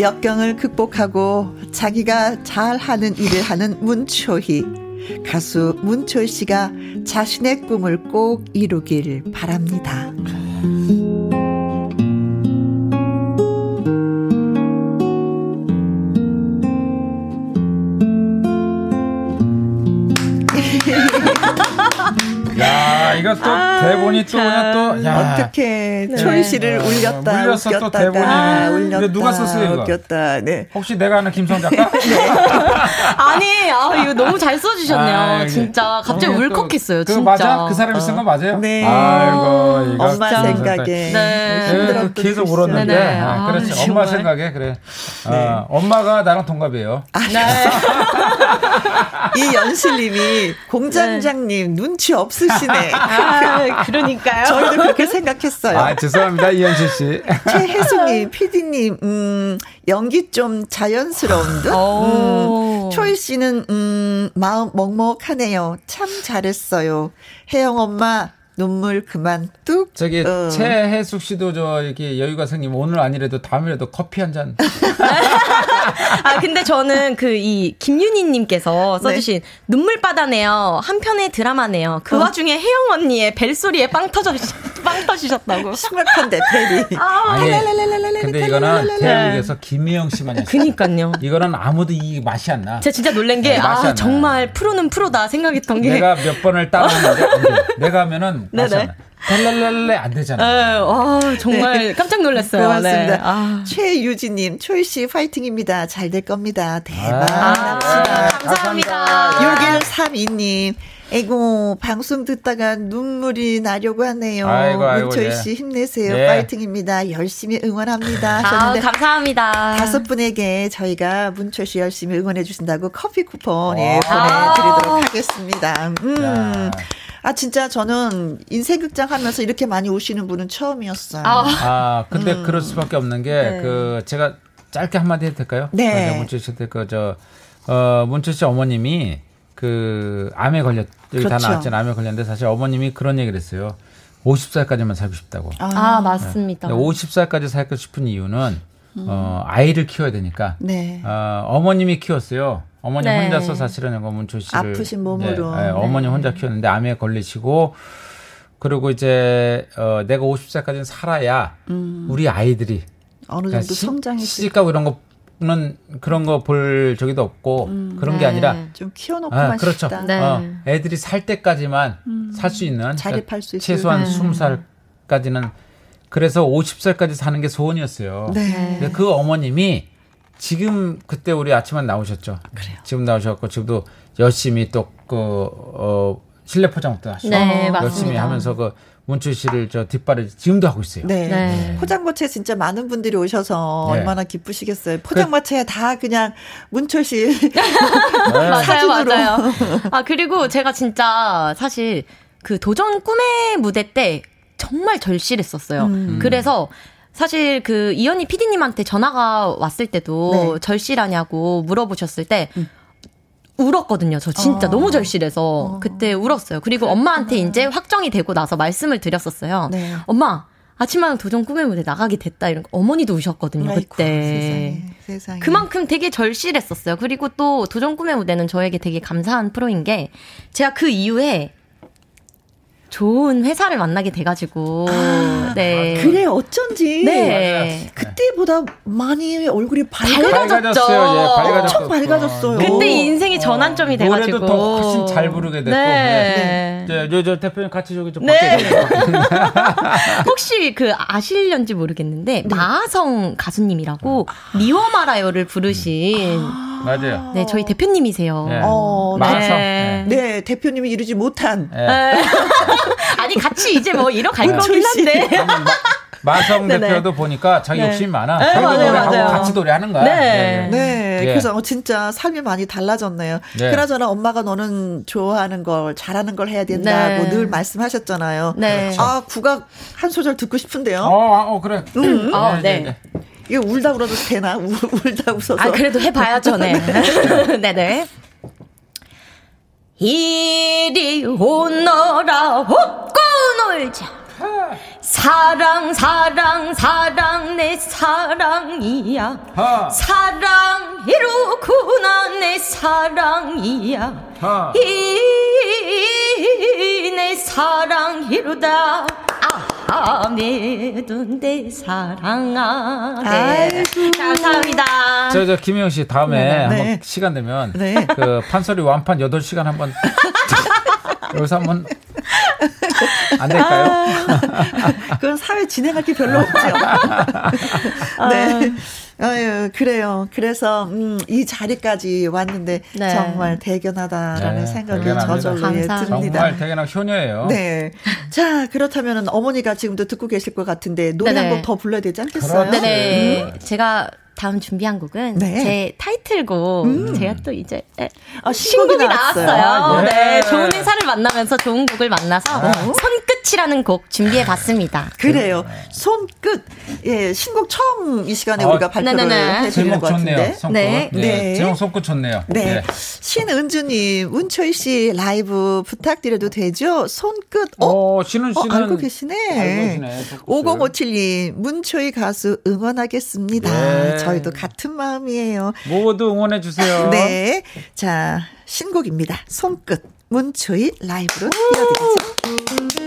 역경을 극복하고 자기가 잘하는 일을 하는 문초희. 가수 문초희 씨가 자신의 꿈을 꼭 이루길 바랍니다. 야, 이거 또 아, 대본이 또 그냥 또, 야. 어떻게 네. 초희 씨를 네. 울렸다. 울렸어, 또 대본이. 아, 울렸다. 누가 썼어요, 이거? 웃겼다. 네. 혹시 내가 아는 김성 작가? 네. 아니, 아, 이거 너무 잘 써주셨네요. 아, 진짜. 갑자기 울컥했어요, 진짜. 맞아? 그 사람이 쓴거 맞아요? 네. 아이고, 이거. 엄마 생각에. 네. 네. 계속 울었는데. 네. 아, 그렇지. 아, 엄마 생각에, 그래. 네. 어, 엄마가 나랑 동갑이에요. 아, 네. 이 연실님이 공장장님 눈치 없으시네. 아, 그러니까요. 저희도 그렇게 생각했어요. 아, 죄송합니다. 이현실 씨. 최혜수님, 피디님, 음, 연기 좀 자연스러운 듯? 음, 초이 씨는, 음, 마음 먹먹하네요. 참 잘했어요. 혜영 엄마, 눈물 그만 뚝. 저기 어. 최혜숙 씨도 저 이렇게 여유가 생기면 오늘 아니래도 다음이라도 커피 한 잔. 아 근데 저는 그 이 김윤희님께서 써주신 네. 눈물 바다네요. 한 편의 드라마네요. 그 어. 와중에 혜영 언니의 벨소리에 빵 터져 빵 터지셨다고. 심각한데 벨이. 아, 아니, 근데 이거는 대한민국에서 김미영 씨만 했어. 그니까요. 이거는 아무도 이 맛이 안 나. 제가 진짜 놀란 게 네, 아, 정말 프로는 프로다 생각했던 게. 내가 몇 번을 따왔는데 내가 하면은 네네. 랄랄랄레 안 되잖아. 에, 와, 정말 네. 깜짝 놀랐어요. 고맙습니다. 네. 아. 최유진님, 초이 씨 파이팅입니다. 잘 될 겁니다. 대박. 아, 아, 감사합니다. 6132님, 에고 방송 듣다가 눈물이 나려고 하네요. 아이고, 아이고, 문철 예. 씨 네. 힘내세요. 네. 파이팅입니다. 열심히 응원합니다. 아, 감사합니다. 다섯 분에게 저희가 문철 씨 열심히 응원해 주신다고 커피 쿠폰 예, 보내드리도록 아. 하겠습니다. 음. 아 진짜 저는 인생극장 하면서 이렇게 많이 우시는 분은 처음이었어요. 아, 아 근데 음. 그럴 수밖에 없는 게그 네. 그 제가 짧게 한마디 해도 될까요? 네. 문철 씨한테 그저 어, 문철 씨 어머님이 그 암에 걸렸 여기 그렇죠. 다 나왔잖아요. 암에 걸렸는데 사실 어머님이 그런 얘기를 했어요. 50살까지만 살고 싶다고. 아, 아 맞습니다. 네. 50살까지 살고 싶은 이유는 음. 어, 아이를 키워야 되니까. 네. 어, 어머님이 키웠어요. 어머니 네. 혼자서 사실은 문초 씨를 아프신 몸으로 네, 네, 어머니 혼자 키웠는데 암에 걸리시고 그리고 이제 어, 내가 50살까지는 살아야 음. 우리 아이들이 어느 정도 성장이 시집가고 이런 거는 그런 거볼 저기도 없고 음, 그런 네. 게 아니라 좀 키워놓고만 아, 그렇죠. 싶다. 네. 어, 애들이 살 때까지만 음, 살수 있는 자립할 그러니까 수 최소한 네. 20살까지는 그래서 50살까지 사는 게 소원이었어요. 네. 근데 그 어머님이 지금 그때 우리 아침에 나오셨죠. 그래요. 지금 나오셨고 지금도 열심히 또그 어, 실내 포장도 하시고 네, 열심히 하면서 그 문철 씨를 저 뒷발을 지금도 하고 있어요. 네. 네. 포장마차에 진짜 많은 분들이 오셔서 네. 얼마나 기쁘시겠어요. 포장마차에 그, 다 그냥 문철 씨 맞아요, 맞아요. 아 그리고 제가 진짜 사실 그 도전 꿈의 무대 때 정말 절실했었어요. 음. 그래서 사실 그 이현희 PD님한테 전화가 왔을 때도 네. 절실하냐고 물어보셨을 때 음. 울었거든요. 저 진짜 어. 너무 절실해서 어. 그때 울었어요. 그리고 그렇구나. 엄마한테 이제 확정이 되고 나서 말씀을 드렸었어요. 네. 엄마 아침마당 도전 꿈의 무대 나가게 됐다 이런 거 어머니도 우셨거든요 아이고, 그때 세상에, 세상에. 그만큼 되게 절실했었어요 그리고 또 도전 꿈의 무대는 저에게 되게 감사한 프로인 게 제가 그 이후에 좋은 회사를 만나게 돼가지고. 아, 네. 그래 어쩐지 네. 그때보다 많이 얼굴이 밝아졌죠. 예, 밝아졌어요. 밝아졌어요. 그때 인생의 전환점이 돼가지고. 노래도 더 훨씬 잘 부르게 됐고. 네. 네. 저, 저 대표님 같이 저기 좀 네. 혹시 그 아실련지 모르겠는데 네. 마하성 가수님이라고 미워 말아요를 부르신 아. 맞아요. 네, 저희 대표님이세요. 네. 어, 네. 네. 대표님이 이루지 못한. 네. 아니 같이 이제 뭐 이뤄갈 거긴 한데. 마성 네네. 대표도 보니까 자기 네. 욕심이 많아. 네, 자기도 맞아요, 노래하고 맞아요. 같이 노래하는 거야. 네. 네. 네. 예. 그래서 진짜 삶이 많이 달라졌네요. 네. 그나저나 엄마가 너는 좋아하는 걸 잘하는 걸 해야 된다고 네. 늘 말씀하셨잖아요. 네. 아 국악 한 소절 듣고 싶은데요. 어, 아, 어 그래. 음. 어, 네. 이게 울다 울어도 되나? 우, 울다 웃어서. 아 그래도 해봐야죠, 네. 네네. 이리 오너라 웃고 놀자 사랑 사랑 사랑 내 사랑이야 사랑 이로구나 내 사랑이야 이 내 사랑이로다 아메도 내 사랑아 네. 감사합니다 저, 저 김영 씨 다음에 네, 네. 한번 네. 시간 되면 네. 그 판소리 완판 8시간 한번 여기서 한번 안 될까요? 아, 그건 사회 진행할 게 별로 없죠. 네. 아유, 그래요. 그래서, 음, 이 자리까지 왔는데, 네. 정말 대견하다라는 네, 생각이 저절로 예, 듭니다. 정말 대견한 효녀예요. 네. 자, 그렇다면 어머니가 지금도 듣고 계실 것 같은데, 노래 한 곡 더 불러야 되지 않겠어요? 네네. 음? 제가 다음 준비한 곡은 네. 제 타이틀곡 음. 제가 또 이제 아, 신곡이, 나왔어요. 나왔어요. 아, 예. 네, 좋은 회사를 만나면서 좋은 곡을 만나서 아. 손끝이라는 곡 준비해 봤습니다. 그래요. 손끝. 예, 신곡 처음 이 시간에 아, 우리가 발표를 해 드리는 것 같은데. 손끝. 네. 네. 네. 제목 손끝 좋네요. 네. 네. 신은주 님, 운초희 씨 라이브 부탁드려도 되죠? 손끝. 어, 어 신은 씨는 어, 알고 계시네. 5057님, 문초희 가수 응원하겠습니다. 네. 저희도 같은 마음이에요. 모두 응원해 주세요. 네. 자, 신곡입니다. 손끝. 문초희 라이브로 띄워드리죠.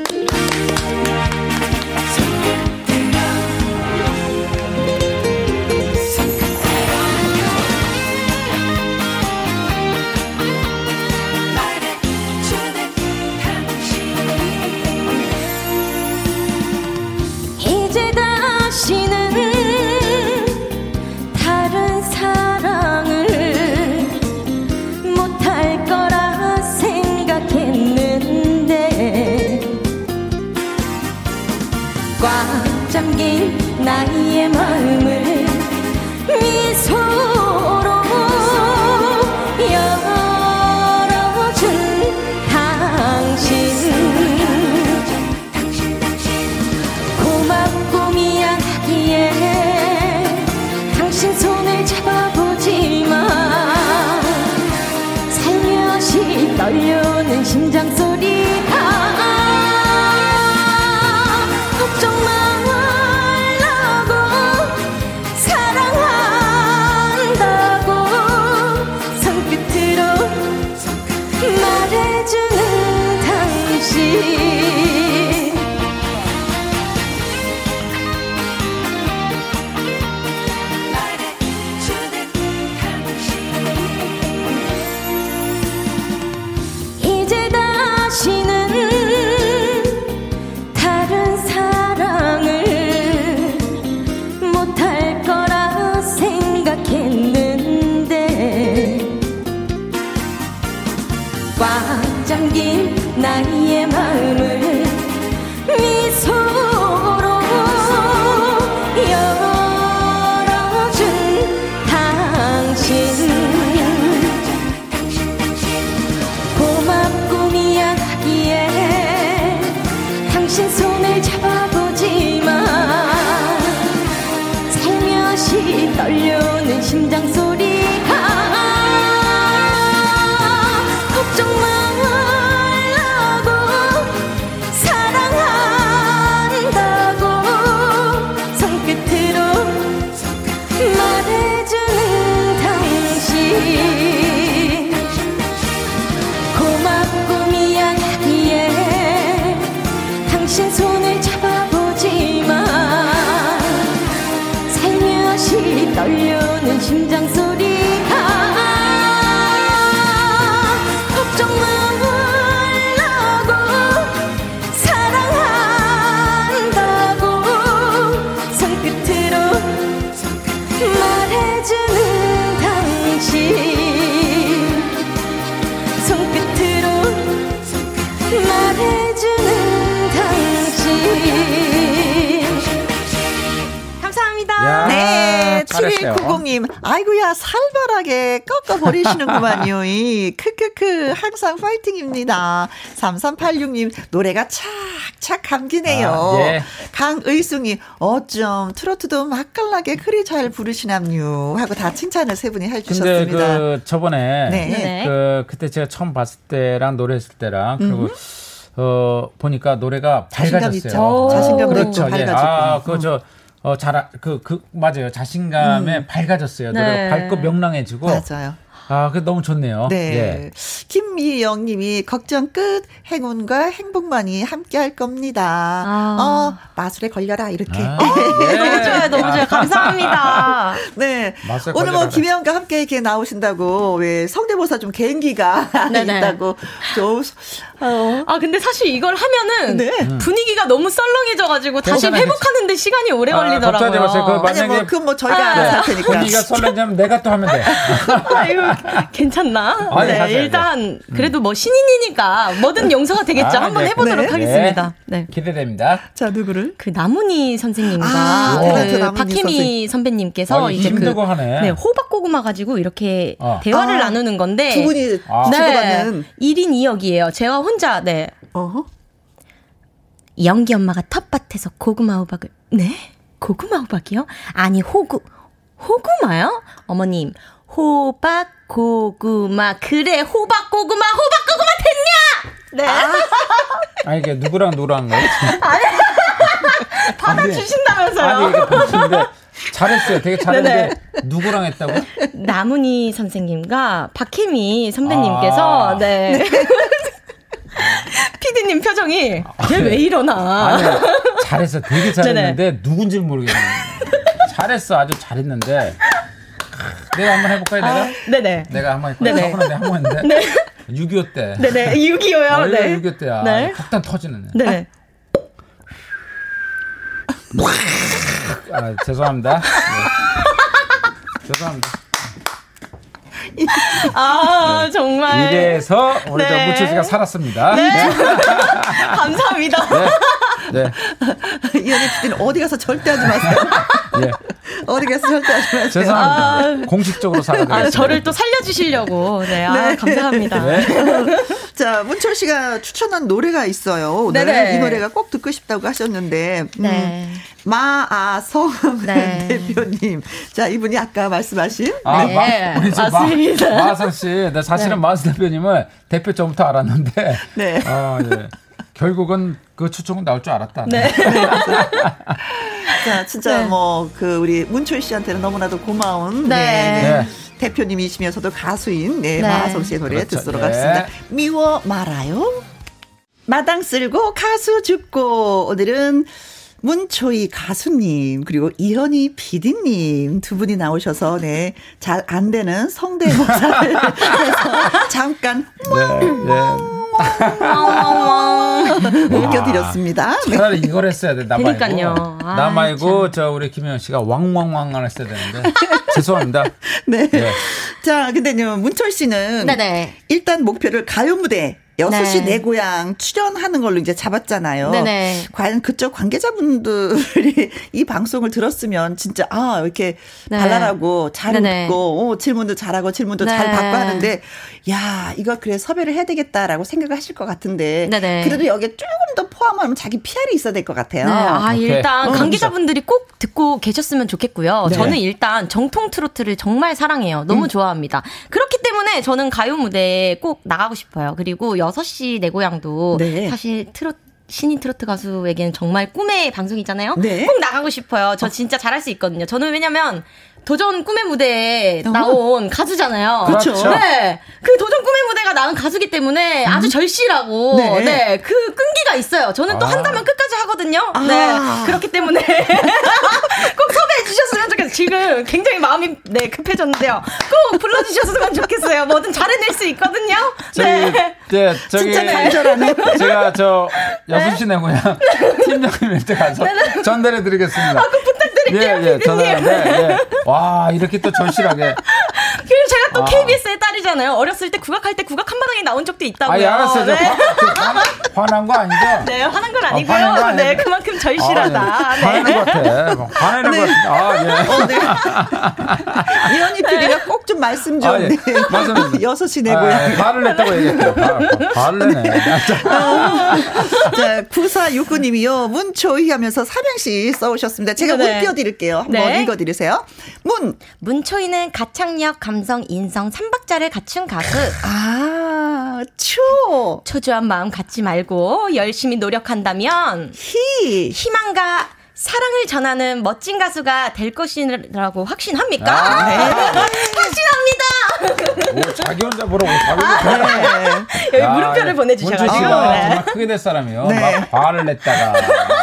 주는 당신. 7290님, 아이고야, 살벌하게 꺾어버리시는구만요. 크크크, 항상 파이팅입니다. 3386님, 노래가 착착 감기네요. 아, 예. 강의숙님, 어쩜 트로트도 맛깔나게 그리 잘 부르시남요. 하고 다 칭찬을 세 분이 해주셨습니다. 근데 그, 저번에, 네. 그, 그때 제가 처음 봤을 때랑 노래했을 때랑, 그리고 음. 어, 보니까 노래가 밝아졌어요. 자신감 그렇죠. 예. 밝아지고. 아, 그저 어, 잘, 그, 그, 맞아요. 자신감에 음. 밝아졌어요. 노래 네. 밝고 명랑해지고. 맞아요. 아, 그 너무 좋네요. 네. 예. 김미영 님이 걱정 끝 행운과 행복만이 함께 할 겁니다. 아. 어, 마술에 걸려라 이렇게. 아, 네. 너무 좋아요. 너무 좋아요. 감사합니다. 네. 오늘 뭐 김혜영과 함께 이렇게 나오신다고 왜 성대모사 좀 개인기가 있다고 좀 어. 아 근데 사실 이걸 하면은 네. 음. 분위기가 너무 썰렁해져가지고 다시 회복하는데 시간이 오래 아, 걸리더라고요. 걱정하지 그 만약에 뭐, 그뭐 저희가 아, 할 테니까. 분위기가 썰렁하면 내가 또 하면 돼. 아유 괜찮나? 아니, 네 일단 그래도 뭐 신인이니까 뭐든 용서가 되겠죠. 아, 한번 네. 해보도록 네. 하겠습니다. 네. 기대됩니다. 자 누구를? 그 나문희 선생님과 아, 그 박혜미 선배님께서 아, 이제 그 네, 호박 고구마 가지고 이렇게 어. 대화를 아, 나누는 건데 두 분이 아. 네, 1인 2역이에요. 제가 혼자 네. 어허. 영기 엄마가 텃밭에서 고구마 호박을 네? 고구마 호박이요? 아니 호구 호구마요? 어머님 호박 고구마 그래 호박 고구마 호박 고구마 됐냐? 네. 아, 아 이게 누구랑 누구랑 거예요? 받아 주신다면서요? 아니 이게 잘했어요. 되게 잘했는데 네네. 누구랑 했다고? 나문희 선생님과 박혜미 선배님께서 아. 네. 피디님 표정이 얘왜 이러나? 아니, 잘했어. 되게 잘했는데 네네. 누군지 모르겠네. 잘했어. 아주 잘했는데. 내가 한번 해볼까요, 내가? 아, 네네. 내가 한번 해볼까요? 네네. 내가 한번 했는데. 네. 6.25 때. 네네. 6.25요? 네. 6.25 때야. 네. 폭탄 터지는. 네. 아, 죄송합니다. 네. 죄송합니다. 아, 네. 정말. 이래서 우리 네. 저 무철 씨가 살았습니다. 네. 네. 감사합니다. 네. 네. 이현희 PD는 어디 가서 절대 하지 마세요. 예. 어디 가서 절대 하지 마세요. 죄송합니다. 아, 공식적으로 사과드립니다. 아, 저를 또 살려주시려고. 네. 아, 네. 감사합니다. 네. 자, 문철 씨가 추천한 노래가 있어요. 오늘 네네. 이 노래가 꼭 듣고 싶다고 하셨는데. 음, 네. 마아성 네. 대표님. 자, 이분이 아까 말씀하신. 아, 네. 마, 우리 맞습니다. 마, 마아성 씨. 네, 사실은 네. 마아성 대표님은 대표 전부터 알았는데. 네. 어, 예. 결국은 그 추천은 나올 줄 알았다. 네. 자, 진짜 네. 뭐그 우리 문철 씨한테는 너무나도 고마운 네. 네. 네. 대표님이시면서도 가수인 네, 네. 마하성 씨의 노래 그렇죠. 듣도록 네. 하겠습니다. 미워 말아요. 마당 쓸고 가수 죽고 오늘은 문초희 가수님 그리고 이현희 PD님 두 분이 나오셔서 네 잘 안 되는 성대모사를 해서 잠깐 네, 네. 웃겨드렸습니다. 차라리 이걸 했어야 돼. 나 그러니까요. 말고. 아, 나 말고 저 우리 김혜영 씨가 왕왕왕을 했어야 되는데 죄송합니다. 네. 네. 자, 근데요 문철 씨는 네네. 일단 목표를 가요 무대 6시 네. 내 고향 출연하는 걸로 이제 잡았잖아요. 네네. 과연 그쪽 관계자분들이 이 방송을 들었으면 진짜 아, 이렇게 네. 발랄하고 잘 네네. 웃고 어, 질문도 잘하고 질문도 네. 잘 받고 하는데 야, 이거 그래 섭외를 해야 되겠다라고 생각을 하실 것 같은데 네네. 그래도 여기에 조금 더 포함하면 자기 PR이 있어야 될 것 같아요. 네. 아, 오케이. 일단 어, 관계자분들이 꼭 듣고 계셨으면 좋겠고요. 네. 저는 일단 정통 트로트를 정말 사랑해요. 너무 음. 좋아합니다. 그렇기 때문에 저는 가요 무대에 꼭 나가고 싶어요. 그리고 6시 내 고향도 네. 사실 트로트 신인 트로트 가수에게는 정말 꿈의 방송이잖아요. 네. 꼭 나가고 싶어요. 저 진짜 잘할 수 있거든요. 저는 왜냐면 도전 꿈의 무대에 어? 나온 가수잖아요. 그렇죠. 네. 그 도전 꿈의 무대가 나온 가수기 때문에 음. 아주 절실하고 네. 네. 그 끈기가 있어요. 저는 또 아. 한다면 끝까지 하거든요. 아. 네. 그렇기 때문에 꼭 섭외해 주셨으면 좋겠어요. 지금 굉장히 마음이 네, 급해졌는데요. 꼭 불러 주셨으면 좋겠어요. 뭐든 잘해낼 수 있거든요. 네. 네, 저기 진짜 간절하네. 제가 저 여수시 내 고향 팀장님한테 가서 전달해 드리겠습니다. 아, 그 부탁드릴게요. 예, 예, 전화해. 네, 예. 와, 이렇게 또 절실하게. 그리고 제가 또 아. KBS의 딸이잖아요. 어렸을 때 국악할 때 국악 한 바닥에 나온 적도 있다고요. 아, 알았어요. 네. 화, 화난 거 아니죠? 네, 화난 건 아니고요. 아, 거 네, 그만큼 절실하다. 아, 네. 화내는 네. 것 같아. 화내는 네. 것 같아. 아, 예. 어, 네. 이현희 PD가 꼭 좀 말씀 좀. 아, 예. 맞습니다. 6시 내고요. 아, 화를 냈다고 얘기했대요. 화를 내네. 자, 9469님이요. 문초희 하면서 삼행시 써오셨습니다. 제가 문 띄워드릴게요. 한번 읽어드리세요. 문. 문초희는 가창력, 감성, 인성, 삼박자를 갖춘 가수. 아, 초. 초조한 마음 갖지 말고 열심히 노력한다면 히. 희망과 사랑을 전하는 멋진 가수가 될 것이라고 확신합니까? 아, 네. 확신합니다. 오, 자기 혼자 보라고 자기 혼자. 아, 네. 여기 물음표를 보내주셔가지고 네. 정말 크게 될 사람이요. 네. 막 화를 냈다가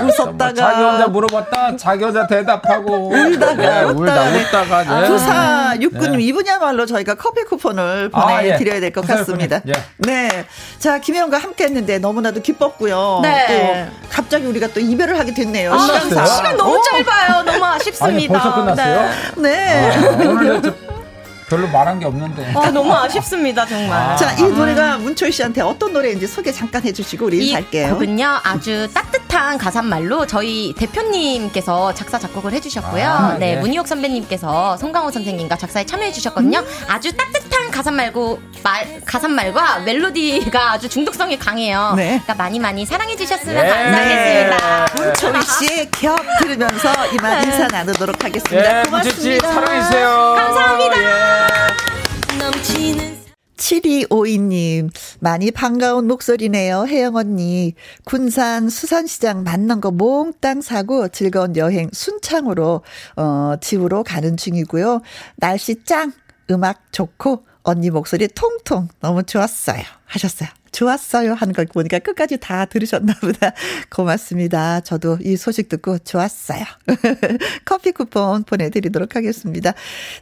웃었다가 자기 혼자 물어봤다 자기 혼자 대답하고 울다가 네, 울다 웃다가 네. 부사 육군님 네. 이분야말로 저희가 커피 쿠폰을 보내드려야 아, 예. 될것 같습니다. 예. 네, 자 김혜영과 함께했는데 너무나도 기뻤고요. 네. 또 갑자기 우리가 또 이별을 하게 됐네요. 아, 아, 시간 너무 어? 짧아요. 너무 아쉽습니다. 아니, 벌써 끝났어요? 네. 네. 아, 오늘 별로 말한 게 없는데. 아, 너무 아쉽습니다, 정말. 아. 자, 이 노래가 문철 씨한테 어떤 노래인지 소개 잠깐 해주시고 우리 인사할게요. 이 곡은요, 아주 따뜻한 가사말로 저희 대표님께서 작사, 작곡을 해주셨고요. 아, 네, 네, 문희옥 선배님께서 송강호 선생님과 작사에 참여해주셨거든요. 음. 아주 따뜻한 가사말고, 말, 가사말과 멜로디가 아주 중독성이 강해요. 네. 그러니까 많이 많이 사랑해 주셨으면 네. 감사하겠습니다. 네. 문철 씨의 격 들으면서 이만 인사 나누도록 하겠습니다. 예, 고맙습니다. 사랑해 주세요. 감사합니다. 예. 넘치는 7252님, 많이 반가운 목소리네요. 혜영 언니. 군산 수산시장 만난 거 몽땅 사고 즐거운 여행 순창으로, 어, 집으로 가는 중이고요. 날씨 짱! 음악 좋고, 언니 목소리 통통 너무 좋았어요. 하셨어요. 좋았어요 하는 걸 보니까 끝까지 다 들으셨나 보다. 고맙습니다. 저도 이 소식 듣고 좋았어요. 커피 쿠폰 보내드리도록 하겠습니다.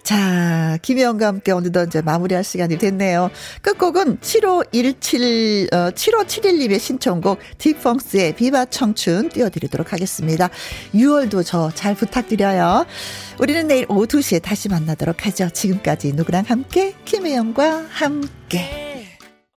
자, 김혜영과 함께 오늘도 이제 마무리할 시간이 됐네요. 끝곡은 7517, 어, 7571님의 신청곡 딕펑스의 비바 청춘 띄워드리도록 하겠습니다. 6월도 저 잘 부탁드려요. 우리는 내일 오후 2시에 다시 만나도록 하죠. 지금까지 누구랑 함께? 김혜영과 함께.